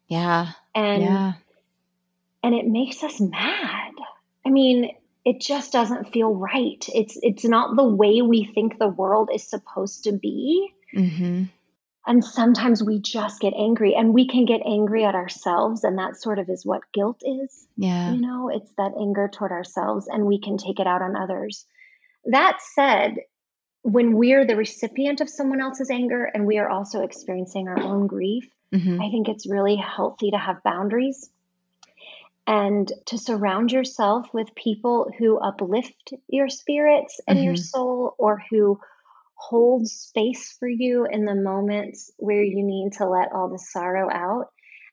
Yeah. And yeah. and it makes us mad. I mean, it just doesn't feel right. It's it's not the way we think the world is supposed to be. Mm-hmm. And sometimes we just get angry, and we can get angry at ourselves, and that sort of is what guilt is. Yeah, you know, it's that anger toward ourselves, and we can take it out on others. That said, when we're the recipient of someone else's anger and we are also experiencing our own grief, mm-hmm. I think it's really healthy to have boundaries and to surround yourself with people who uplift your spirits and mm-hmm. your soul or who hold space for you in the moments where you need to let all the sorrow out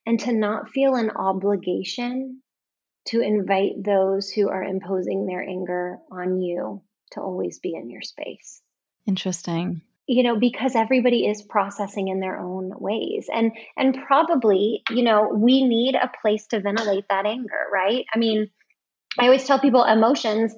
and to not feel an obligation to invite those who are imposing their anger on you to always be in your space. Interesting. You know, because everybody is processing in their own ways. And and probably, you know, we need a place to ventilate that anger, right? I mean, I always tell people emotions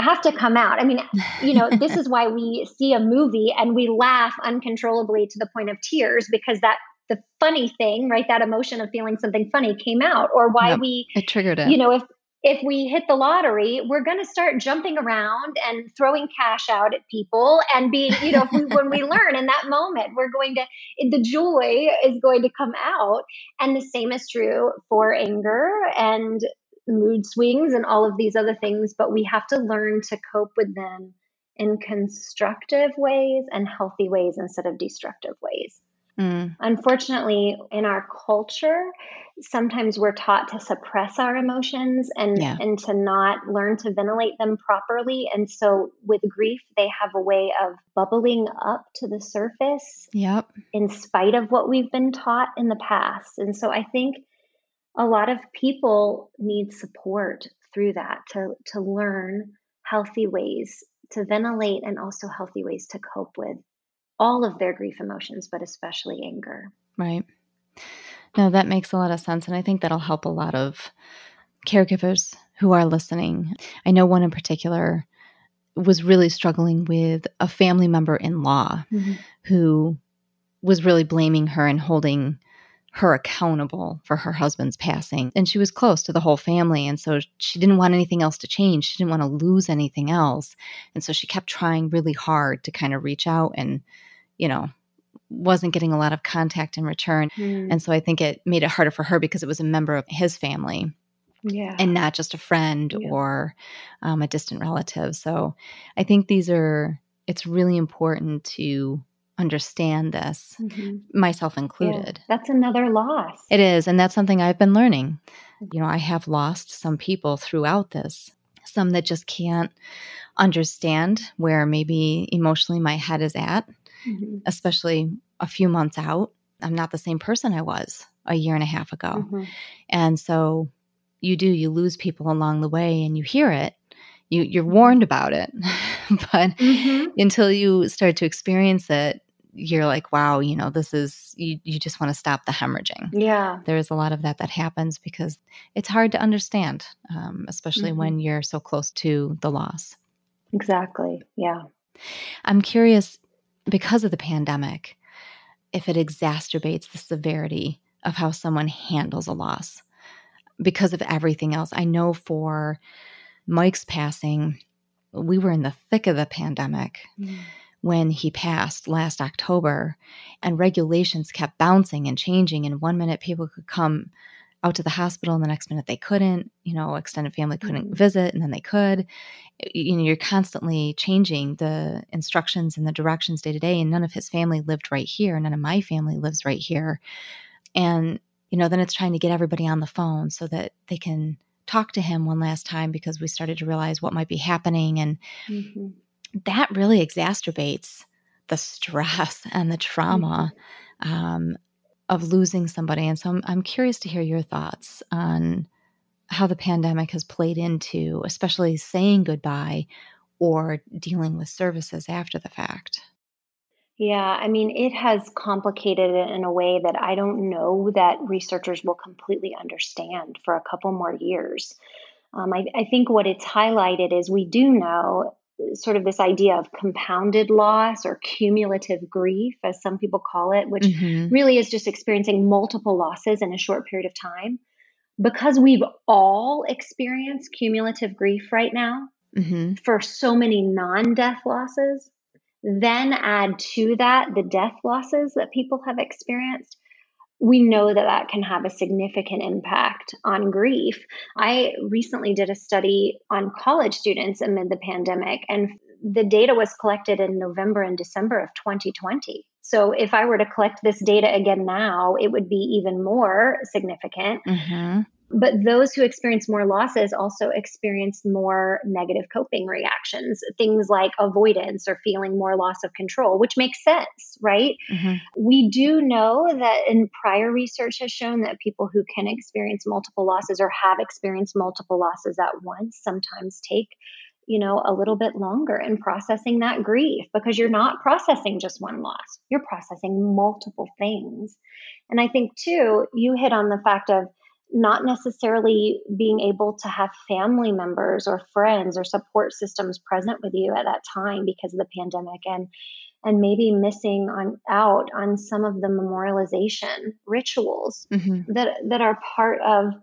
have to come out. I mean, you know, this is why we see a movie and we laugh uncontrollably to the point of tears because that the funny thing, right? That emotion of feeling something funny came out, or why yep, we it triggered it. You know, if if we hit the lottery, we're going to start jumping around and throwing cash out at people and being, you know, when we learn in that moment, we're going to, the joy is going to come out. And the same is true for anger and mood swings and all of these other things, but we have to learn to cope with them in constructive ways and healthy ways instead of destructive ways. Mm. Unfortunately, in our culture, sometimes we're taught to suppress our emotions and yeah. and to not learn to ventilate them properly. And so with grief, they have a way of bubbling up to the surface. Yep. In spite of what we've been taught in the past. And so I think a lot of people need support through that to to learn healthy ways to ventilate and also healthy ways to cope with all of their grief emotions, but especially anger. Right. No, that makes a lot of sense. And I think that'll help a lot of caregivers who are listening. I know one in particular was really struggling with a family member in law mm-hmm. who was really blaming her and holding her accountable for her husband's passing. And she was close to the whole family. And so she didn't want anything else to change. She didn't want to lose anything else. And so she kept trying really hard to kind of reach out and, you know, wasn't getting a lot of contact in return. Mm. And so I think it made it harder for her because it was a member of his family. Yeah. And not just a friend yeah. or um, a distant relative. So I think these are, it's really important to understand this, mm-hmm. myself included. Yeah, that's another loss. It is. And that's something I've been learning. You know, I have lost some people throughout this, some that just can't understand where maybe emotionally my head is at, mm-hmm. especially a few months out. I'm not the same person I was a year and a half ago. Mm-hmm. And so you do, you lose people along the way and you hear it. You, you're warned about it, but mm-hmm. until you start to experience it, you're like, wow, you know, this is, you, you just want to stop the hemorrhaging. Yeah. There is a lot of that that happens because it's hard to understand, um, especially mm-hmm. when you're so close to the loss. Exactly. Yeah. I'm curious because of the pandemic, if it exacerbates the severity of how someone handles a loss because of everything else. I know for Mike's passing, we were in the thick of the pandemic. Mm when he passed last October, and regulations kept bouncing and changing. And one minute people could come out to the hospital, and the next minute they couldn't. You know, extended family couldn't mm-hmm. visit, and then they could. You know, you're constantly changing the instructions and the directions day to day. And none of his family lived right here. None of my family lives right here. And you know, then it's trying to get everybody on the phone so that they can talk to him one last time because we started to realize what might be happening and mm-hmm that really exacerbates the stress and the trauma mm-hmm. um, of losing somebody. And so I'm, I'm curious to hear your thoughts on how the pandemic has played into, especially saying goodbye or dealing with services after the fact. Yeah, I mean, it has complicated it in a way that I don't know that researchers will completely understand for a couple more years. Um, I, I, think what it's highlighted is we do know sort of this idea of compounded loss or cumulative grief, as some people call it, which mm-hmm. really is just experiencing multiple losses in a short period of time. Because we've all experienced cumulative grief right now mm-hmm. for so many non death losses, then add to that the death losses that people have experienced we know that that can have a significant impact on grief. I recently did a study on college students amid the pandemic, and the data was collected in November and December of 2020. So if I were to collect this data again now, it would be even more significant. Mm-hmm. But those who experience more losses also experience more negative coping reactions, things like avoidance or feeling more loss of control, which makes sense, right? Mm-hmm. We do know that in prior research has shown that people who can experience multiple losses or have experienced multiple losses at once sometimes take you know a little bit longer in processing that grief because you're not processing just one loss you're processing multiple things and i think too you hit on the fact of not necessarily being able to have family members or friends or support systems present with you at that time because of the pandemic and and maybe missing on out on some of the memorialization rituals mm-hmm. that that are part of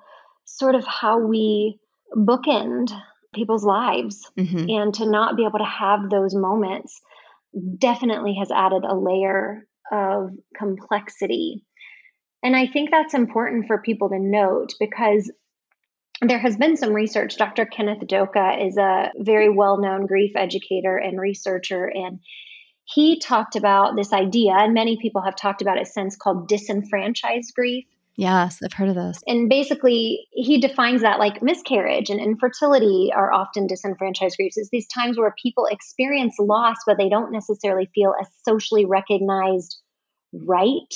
sort of how we bookend people's lives mm-hmm. and to not be able to have those moments definitely has added a layer of complexity and I think that's important for people to note because there has been some research. Dr. Kenneth Doka is a very well known grief educator and researcher, and he talked about this idea, and many people have talked about it since, called disenfranchised grief. Yes, I've heard of this. And basically, he defines that like miscarriage and infertility are often disenfranchised griefs. It's these times where people experience loss, but they don't necessarily feel a socially recognized right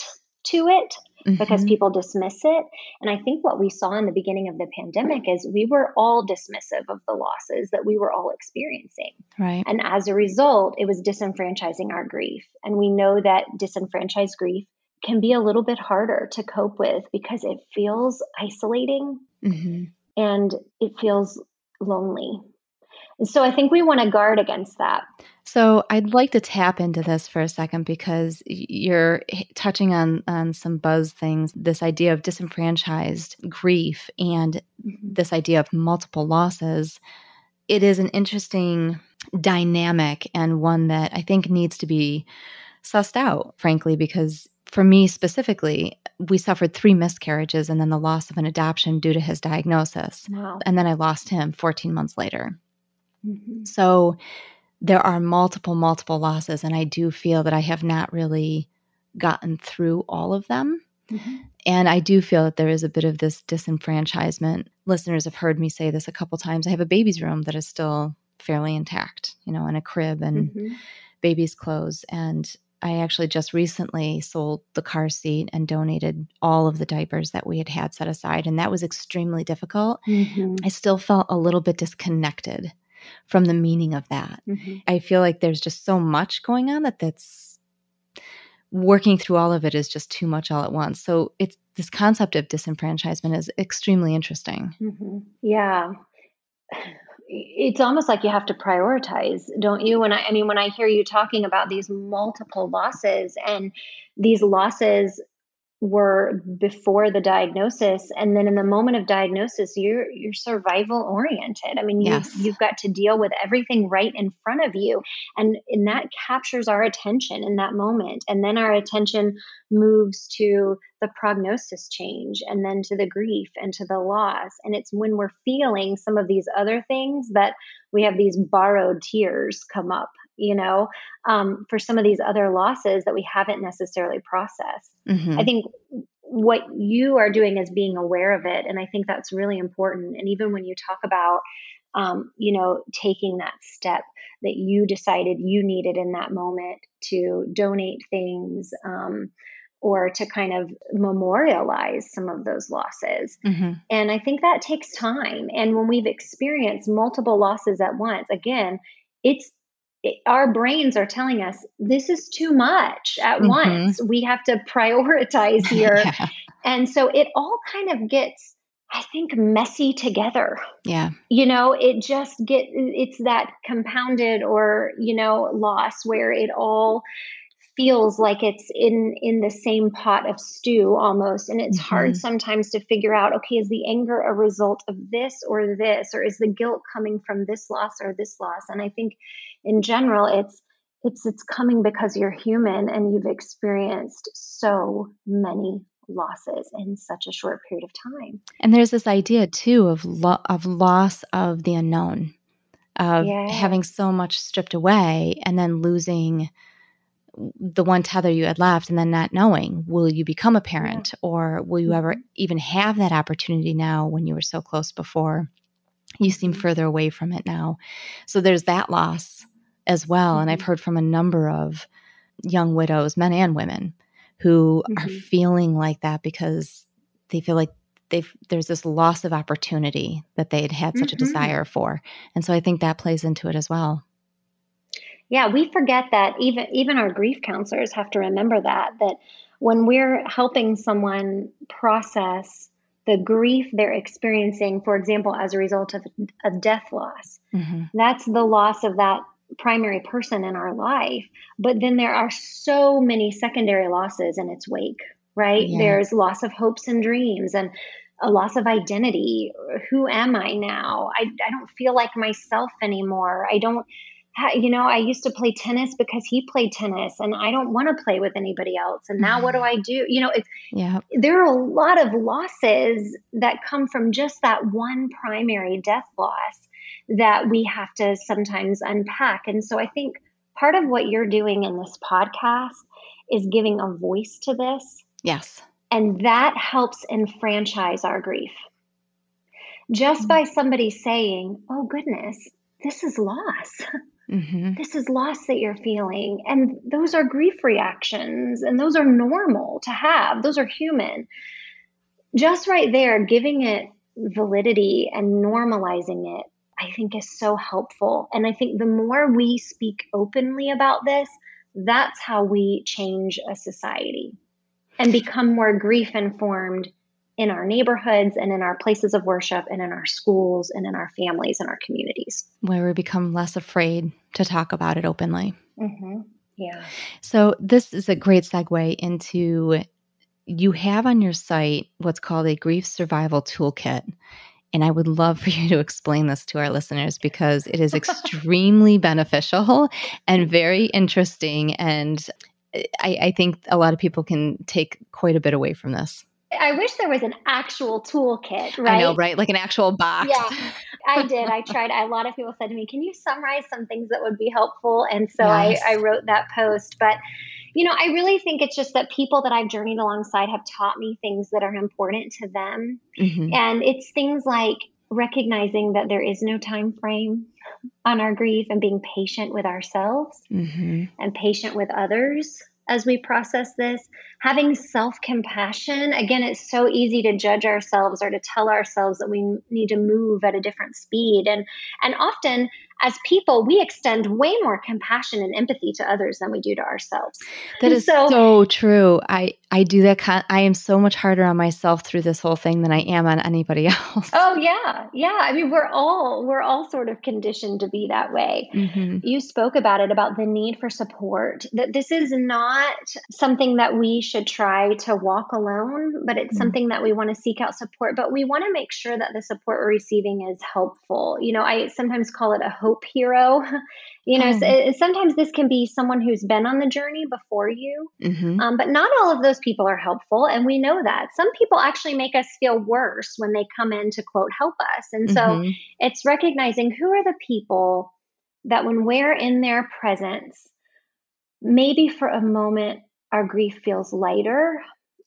to it mm-hmm. because people dismiss it. And I think what we saw in the beginning of the pandemic is we were all dismissive of the losses that we were all experiencing. Right. And as a result, it was disenfranchising our grief. And we know that disenfranchised grief can be a little bit harder to cope with because it feels isolating mm-hmm. and it feels lonely. So I think we want to guard against that. So I'd like to tap into this for a second because you're touching on on some buzz things. This idea of disenfranchised grief and mm-hmm. this idea of multiple losses. It is an interesting dynamic and one that I think needs to be sussed out, frankly, because for me specifically, we suffered three miscarriages and then the loss of an adoption due to his diagnosis. Wow. And then I lost him 14 months later. Mm-hmm. So there are multiple, multiple losses. And I do feel that I have not really gotten through all of them. Mm-hmm. And I do feel that there is a bit of this disenfranchisement. Listeners have heard me say this a couple times. I have a baby's room that is still fairly intact, you know, in a crib and mm-hmm. baby's clothes. And I actually just recently sold the car seat and donated all of the diapers that we had had set aside. And that was extremely difficult. Mm-hmm. I still felt a little bit disconnected from the meaning of that. Mm-hmm. I feel like there's just so much going on that that's working through all of it is just too much all at once. So it's this concept of disenfranchisement is extremely interesting. Mm-hmm. Yeah. It's almost like you have to prioritize, don't you? When I, I mean, when I hear you talking about these multiple losses and these losses were before the diagnosis and then in the moment of diagnosis you're you're survival oriented i mean you, yes. you've got to deal with everything right in front of you and and that captures our attention in that moment and then our attention moves to the prognosis change and then to the grief and to the loss and it's when we're feeling some of these other things that we have these borrowed tears come up you know, um, for some of these other losses that we haven't necessarily processed. Mm-hmm. I think what you are doing is being aware of it. And I think that's really important. And even when you talk about, um, you know, taking that step that you decided you needed in that moment to donate things, um, or to kind of memorialize some of those losses. Mm-hmm. And I think that takes time. And when we've experienced multiple losses at once, again, it's our brains are telling us this is too much at mm-hmm. once. We have to prioritize here. yeah. And so it all kind of gets I think messy together. Yeah. You know, it just get it's that compounded or, you know, loss where it all feels like it's in in the same pot of stew almost and it's mm-hmm. hard sometimes to figure out okay is the anger a result of this or this or is the guilt coming from this loss or this loss and i think in general it's it's it's coming because you're human and you've experienced so many losses in such a short period of time and there's this idea too of lo- of loss of the unknown of yeah. having so much stripped away and then losing the one tether you had left and then not knowing will you become a parent or will you ever mm-hmm. even have that opportunity now when you were so close before you seem mm-hmm. further away from it now so there's that loss as well and i've mm-hmm. heard from a number of young widows men and women who mm-hmm. are feeling like that because they feel like they've there's this loss of opportunity that they had had such a mm-hmm. desire for and so i think that plays into it as well yeah, we forget that even even our grief counselors have to remember that that when we're helping someone process the grief they're experiencing, for example, as a result of a death loss, mm-hmm. that's the loss of that primary person in our life. But then there are so many secondary losses in its wake, right? Yeah. There's loss of hopes and dreams and a loss of identity. Who am I now? I, I don't feel like myself anymore. I don't you know, I used to play tennis because he played tennis and I don't want to play with anybody else. And now what do mm-hmm. I do? You know, it's, yeah. there are a lot of losses that come from just that one primary death loss that we have to sometimes unpack. And so I think part of what you're doing in this podcast is giving a voice to this. Yes. And that helps enfranchise our grief. Just mm-hmm. by somebody saying, oh, goodness, this is loss. Mm-hmm. This is loss that you're feeling. And those are grief reactions, and those are normal to have. Those are human. Just right there, giving it validity and normalizing it, I think is so helpful. And I think the more we speak openly about this, that's how we change a society and become more grief informed in our neighborhoods and in our places of worship and in our schools and in our families and our communities. Where we become less afraid to talk about it openly. Mm-hmm. Yeah. So, this is a great segue into you have on your site what's called a grief survival toolkit. And I would love for you to explain this to our listeners because it is extremely beneficial and very interesting. And I, I, think a lot of people can take quite a bit away from this. I wish there was an actual toolkit, right? I know, right? Like an actual box. Yeah, I did. I tried. A lot of people said to me, Can you summarize some things that would be helpful? And so yes. I, I wrote that post. But you know, I really think it's just that people that I've journeyed alongside have taught me things that are important to them. Mm-hmm. And it's things like recognizing that there is no time frame on our grief and being patient with ourselves mm-hmm. and patient with others as we process this. Having self-compassion again it's so easy to judge ourselves or to tell ourselves that we need to move at a different speed. And and often as people, we extend way more compassion and empathy to others than we do to ourselves. That is so, so true. I I do that. Con- I am so much harder on myself through this whole thing than I am on anybody else. Oh yeah, yeah. I mean, we're all we're all sort of conditioned to be that way. Mm-hmm. You spoke about it about the need for support. That this is not something that we should try to walk alone, but it's mm-hmm. something that we want to seek out support. But we want to make sure that the support we're receiving is helpful. You know, I sometimes call it a hope hero. you know, mm. sometimes this can be someone who's been on the journey before you, mm-hmm. um, but not all of those people are helpful. And we know that. Some people actually make us feel worse when they come in to quote, help us. And so mm-hmm. it's recognizing who are the people that when we're in their presence, maybe for a moment our grief feels lighter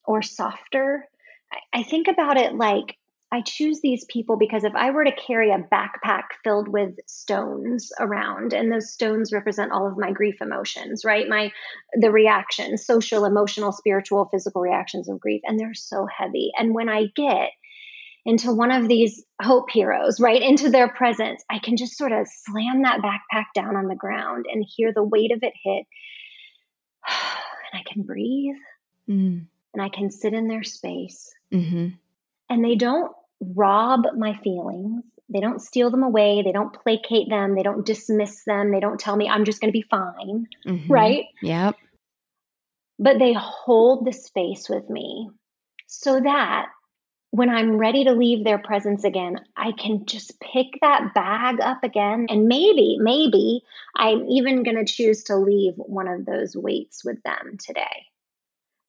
or softer. I, I think about it like I choose these people because if I were to carry a backpack filled with stones around, and those stones represent all of my grief emotions, right? My the reactions, social, emotional, spiritual, physical reactions of grief, and they're so heavy. And when I get into one of these hope heroes, right, into their presence, I can just sort of slam that backpack down on the ground and hear the weight of it hit. And I can breathe mm. and I can sit in their space. Mm-hmm and they don't rob my feelings. They don't steal them away. They don't placate them. They don't dismiss them. They don't tell me I'm just going to be fine. Mm-hmm. Right? Yep. But they hold the space with me so that when I'm ready to leave their presence again, I can just pick that bag up again. And maybe, maybe I'm even going to choose to leave one of those weights with them today.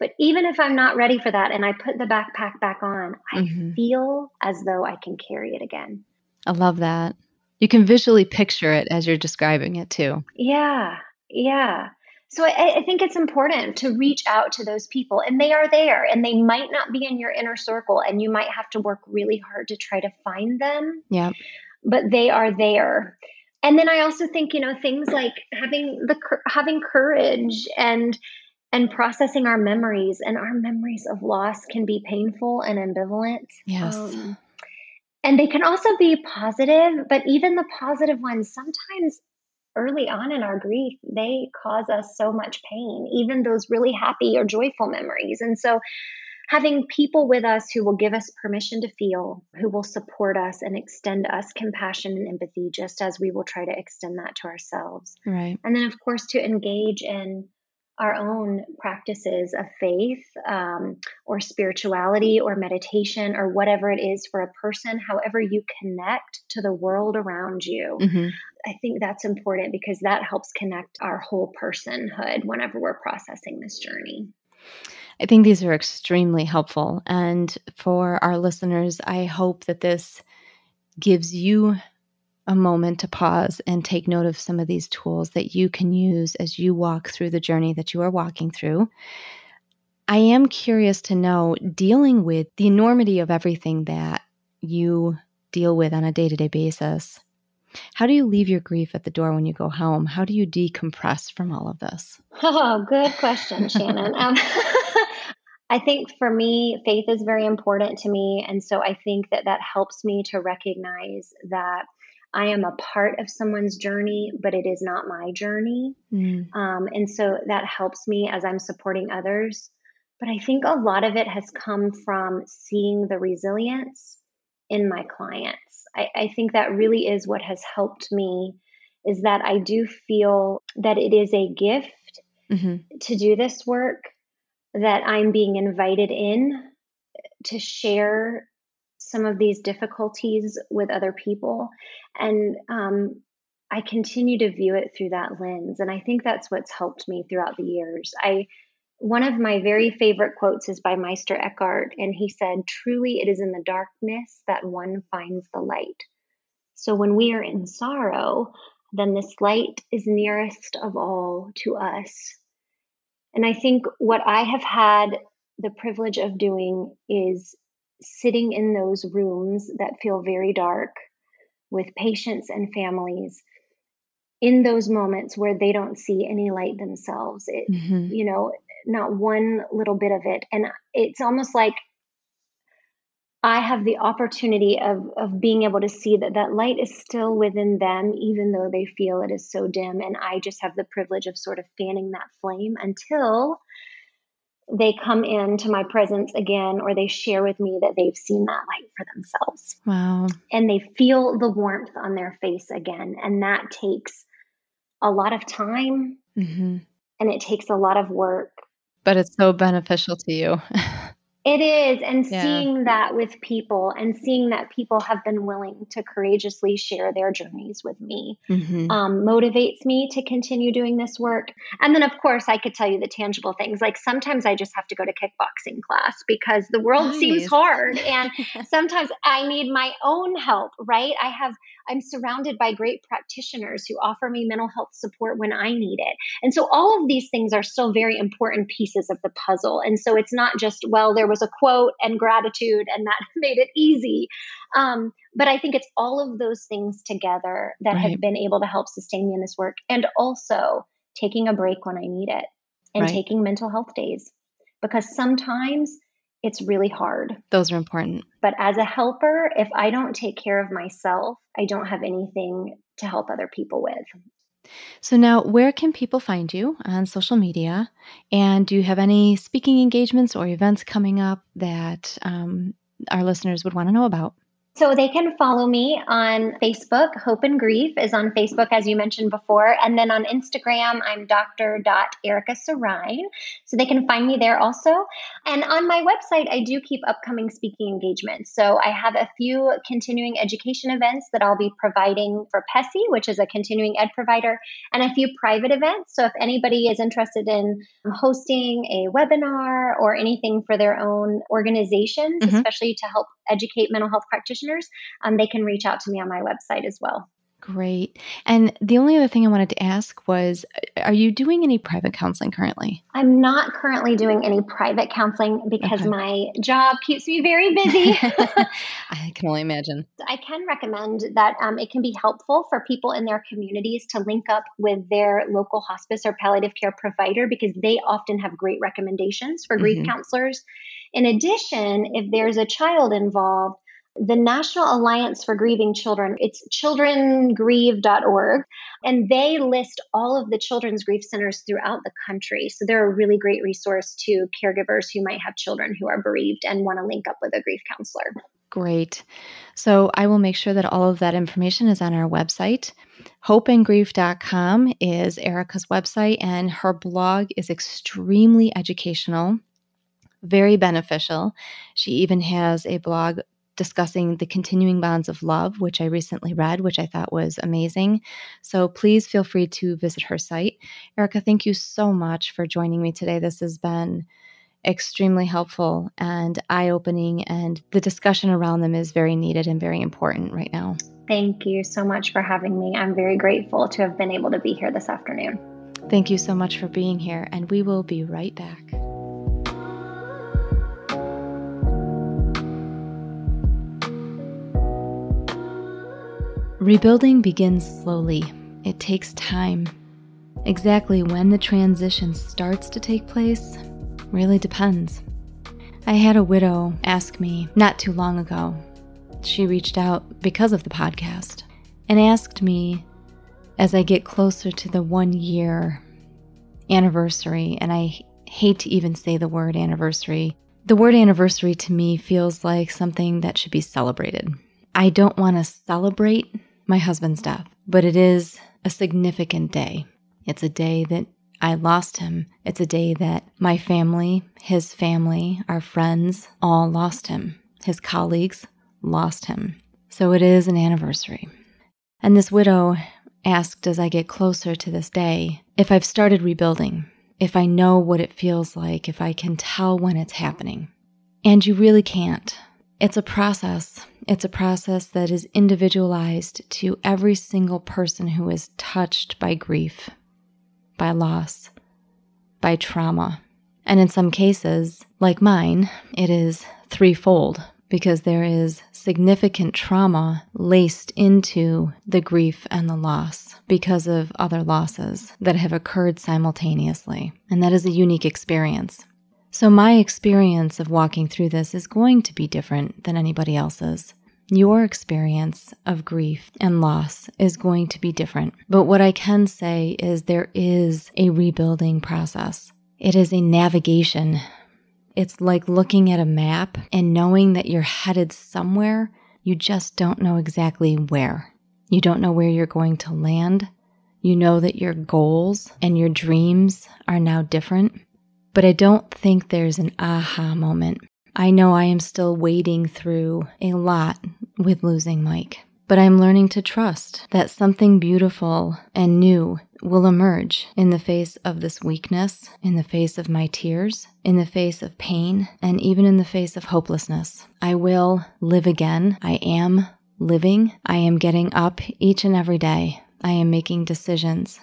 But even if I'm not ready for that and I put the backpack back on, I mm-hmm. feel as though I can carry it again. I love that. You can visually picture it as you're describing it too. Yeah, yeah. So I, I, think it's important to reach out to those people, and they are there, and they might not be in your inner circle, and you might have to work really hard to try to find them. Yeah. But they are there. And then I also think you know things like having the having courage and and processing our memories and our memories of loss can be painful and ambivalent. Yes. Um, and they can also be positive but even the positive ones sometimes early on in our grief they cause us so much pain even those really happy or joyful memories. And so having people with us who will give us permission to feel who will support us and extend us compassion and empathy just as we will try to extend that to ourselves. Right. And then of course to engage in our own practices of faith um, or spirituality or meditation or whatever it is for a person, however you connect to the world around you. Mm-hmm. I think that's important because that helps connect our whole personhood whenever we're processing this journey. I think these are extremely helpful. And for our listeners, I hope that this gives you a moment to pause and take note of some of these tools that you can use as you walk through the journey that you are walking through. I am curious to know, dealing with the enormity of everything that you deal with on a day to day basis, how do you leave your grief at the door when you go home? How do you decompress from all of this? Oh, good question, Shannon. um, I think for me, faith is very important to me. And so I think that that helps me to recognize that I am a part of someone's journey, but it is not my journey. Mm. Um, and so that helps me as I'm supporting others But I think a lot of it has come from seeing the resilience in my clients. I, I think that really is what has helped me is that I do feel that it is a gift mm-hmm. to do this work, that I'm being invited in to share some of these difficulties with other people. And um, I continue to view it through that lens. And I think that's what's helped me throughout the years. I one of my very favorite quotes is by Meister Eckhart, and he said, Truly, it is in the darkness that one finds the light. So when we are in sorrow, then this light is nearest of all to us. And I think what I have had the privilege of doing is sitting in those rooms that feel very dark with patients and families in those moments where they don't see any light themselves. It, mm-hmm. you know, not one little bit of it. And it's almost like I have the opportunity of, of being able to see that that light is still within them, even though they feel it is so dim. And I just have the privilege of sort of fanning that flame until they come into my presence again or they share with me that they've seen that light for themselves. Wow. And they feel the warmth on their face again. And that takes a lot of time mm-hmm. and it takes a lot of work but it's so beneficial to you. It is. And yeah. seeing that with people and seeing that people have been willing to courageously share their journeys with me mm-hmm. um, motivates me to continue doing this work. And then, of course, I could tell you the tangible things. Like sometimes I just have to go to kickboxing class because the world nice. seems hard. And sometimes I need my own help, right? I have, I'm surrounded by great practitioners who offer me mental health support when I need it. And so all of these things are still very important pieces of the puzzle. And so it's not just, well, there was a quote and gratitude, and that made it easy. Um, but I think it's all of those things together that right. have been able to help sustain me in this work, and also taking a break when I need it and right. taking mental health days because sometimes it's really hard. Those are important. But as a helper, if I don't take care of myself, I don't have anything to help other people with. So, now where can people find you on social media? And do you have any speaking engagements or events coming up that um, our listeners would want to know about? So they can follow me on Facebook. Hope and Grief is on Facebook, as you mentioned before. And then on Instagram, I'm Dr. Erica Sirrine. So they can find me there also. And on my website, I do keep upcoming speaking engagements. So I have a few continuing education events that I'll be providing for PESI, which is a continuing ed provider, and a few private events. So if anybody is interested in hosting a webinar or anything for their own organizations, mm-hmm. especially to help educate mental health practitioners, um, they can reach out to me on my website as well. Great. And the only other thing I wanted to ask was Are you doing any private counseling currently? I'm not currently doing any private counseling because okay. my job keeps me very busy. I can only imagine. I can recommend that um, it can be helpful for people in their communities to link up with their local hospice or palliative care provider because they often have great recommendations for grief mm-hmm. counselors. In addition, if there's a child involved, the National Alliance for Grieving Children, it's childrengrieve.org, and they list all of the children's grief centers throughout the country. So they're a really great resource to caregivers who might have children who are bereaved and want to link up with a grief counselor. Great. So I will make sure that all of that information is on our website. Hopeandgrief.com is Erica's website, and her blog is extremely educational very beneficial. She even has a blog discussing the continuing bonds of love, which I recently read, which I thought was amazing. So please feel free to visit her site. Erica, thank you so much for joining me today. This has been extremely helpful and eye opening, and the discussion around them is very needed and very important right now. Thank you so much for having me. I'm very grateful to have been able to be here this afternoon. Thank you so much for being here, and we will be right back. Rebuilding begins slowly, it takes time. Exactly when the transition starts to take place really depends. I had a widow ask me not too long ago. She reached out because of the podcast and asked me as I get closer to the one year anniversary and I hate to even say the word anniversary. The word anniversary to me feels like something that should be celebrated. I don't want to celebrate my husband's death, but it is a significant day. It's a day that I lost him. It's a day that my family, his family, our friends all lost him. His colleagues lost him. So it is an anniversary. And this widow asked as I get closer to this day if I've started rebuilding, if I know what it feels like, if I can tell when it's happening. And you really can't. It's a process. It's a process that is individualized to every single person who is touched by grief, by loss, by trauma. And in some cases, like mine, it is threefold because there is significant trauma laced into the grief and the loss because of other losses that have occurred simultaneously. And that is a unique experience. So, my experience of walking through this is going to be different than anybody else's. Your experience of grief and loss is going to be different. But what I can say is there is a rebuilding process. It is a navigation it's like looking at a map and knowing that you're headed somewhere, you just don't know exactly where. You don't know where you're going to land. You know that your goals and your dreams are now different. But I don't think there's an aha moment. I know I am still wading through a lot with losing Mike, but I'm learning to trust that something beautiful and new will emerge in the face of this weakness, in the face of my tears, in the face of pain, and even in the face of hopelessness. I will live again. I am living. I am getting up each and every day. I am making decisions.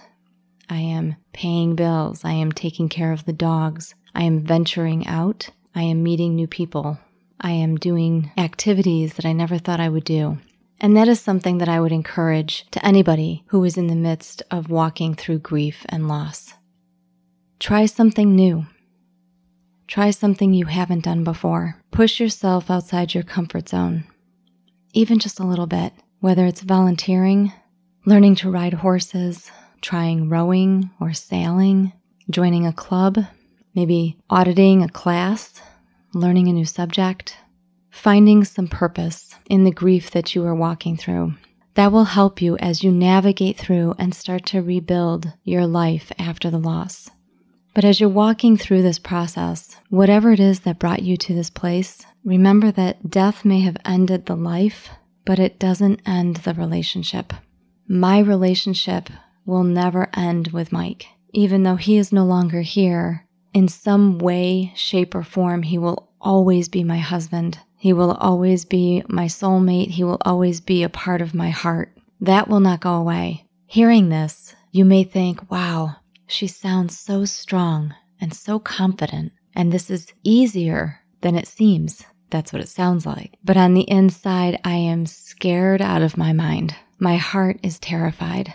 I am paying bills. I am taking care of the dogs. I am venturing out. I am meeting new people. I am doing activities that I never thought I would do. And that is something that I would encourage to anybody who is in the midst of walking through grief and loss. Try something new. Try something you haven't done before. Push yourself outside your comfort zone, even just a little bit, whether it's volunteering, learning to ride horses, trying rowing or sailing, joining a club, maybe auditing a class, learning a new subject, finding some purpose in the grief that you are walking through. That will help you as you navigate through and start to rebuild your life after the loss. But as you're walking through this process, whatever it is that brought you to this place, remember that death may have ended the life, but it doesn't end the relationship. My relationship will never end with Mike. Even though he is no longer here, in some way, shape, or form, he will always be my husband. He will always be my soulmate. He will always be a part of my heart. That will not go away. Hearing this, you may think, wow, she sounds so strong and so confident. And this is easier than it seems. That's what it sounds like. But on the inside, I am scared out of my mind. My heart is terrified.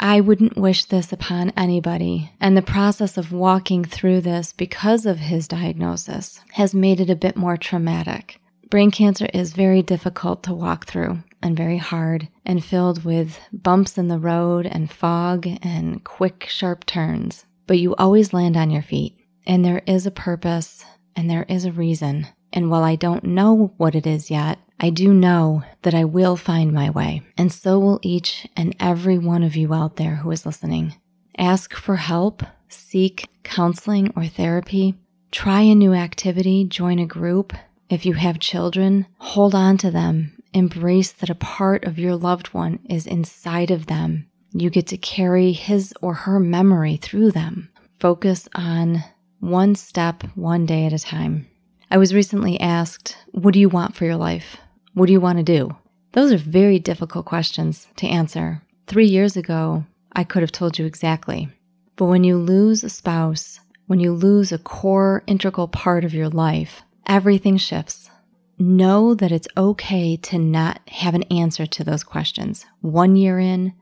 I wouldn't wish this upon anybody. And the process of walking through this because of his diagnosis has made it a bit more traumatic. Brain cancer is very difficult to walk through and very hard and filled with bumps in the road and fog and quick, sharp turns. But you always land on your feet, and there is a purpose and there is a reason. And while I don't know what it is yet, I do know that I will find my way, and so will each and every one of you out there who is listening. Ask for help, seek counseling or therapy, try a new activity, join a group, if you have children, hold on to them. Embrace that a part of your loved one is inside of them. You get to carry his or her memory through them. Focus on one step, one day at a time. I was recently asked, What do you want for your life? What do you want to do? Those are very difficult questions to answer. Three years ago, I could have told you exactly. But when you lose a spouse, when you lose a core, integral part of your life, everything shifts. Know that it's okay to not have an answer to those questions. One year in,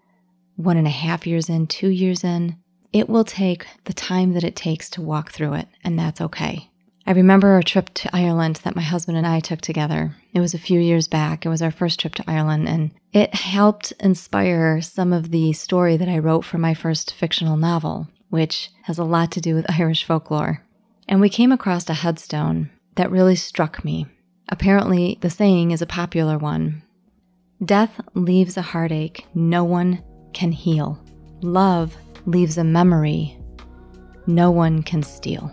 one and a half years in, two years in, it will take the time that it takes to walk through it, and that's okay. I remember a trip to Ireland that my husband and I took together. It was a few years back. It was our first trip to Ireland, and it helped inspire some of the story that I wrote for my first fictional novel, which has a lot to do with Irish folklore. And we came across a headstone that really struck me. Apparently, the saying is a popular one Death leaves a heartache no one can heal. Love leaves a memory no one can steal.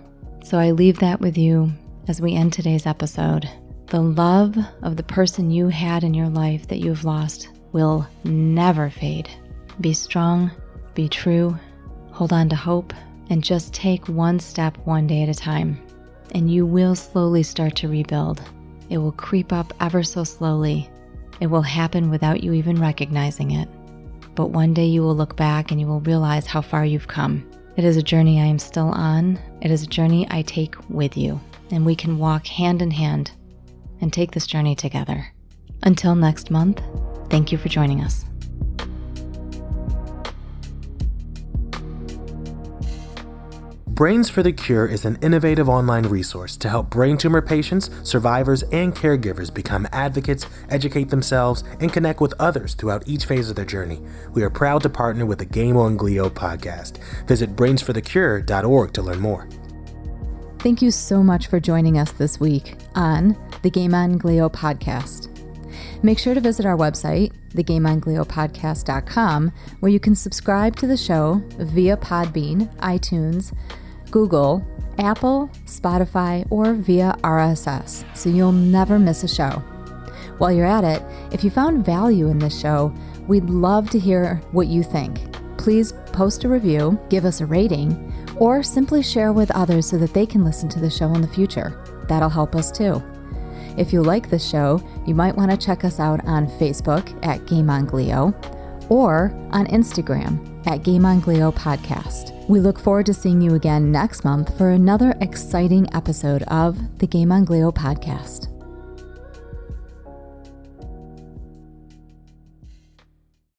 So I leave that with you as we end today's episode. The love of the person you had in your life that you've lost will never fade. Be strong, be true, hold on to hope, and just take one step one day at a time. And you will slowly start to rebuild. It will creep up ever so slowly. It will happen without you even recognizing it. But one day you will look back and you will realize how far you've come. It is a journey I am still on. It is a journey I take with you, and we can walk hand in hand and take this journey together. Until next month, thank you for joining us. Brains for the Cure is an innovative online resource to help brain tumor patients, survivors, and caregivers become advocates, educate themselves, and connect with others throughout each phase of their journey. We are proud to partner with the Game on Glio podcast. Visit brainsforthecure.org to learn more. Thank you so much for joining us this week on the Game on Glio podcast. Make sure to visit our website, thegameongliopodcast.com, where you can subscribe to the show via Podbean, iTunes, Google, Apple, Spotify, or via RSS, so you'll never miss a show. While you're at it, if you found value in this show, we'd love to hear what you think. Please post a review, give us a rating, or simply share with others so that they can listen to the show in the future. That'll help us too. If you like this show, you might want to check us out on Facebook at Game on Glio or on Instagram at Game on Glio Podcast. We look forward to seeing you again next month for another exciting episode of the Game on Glio Podcast.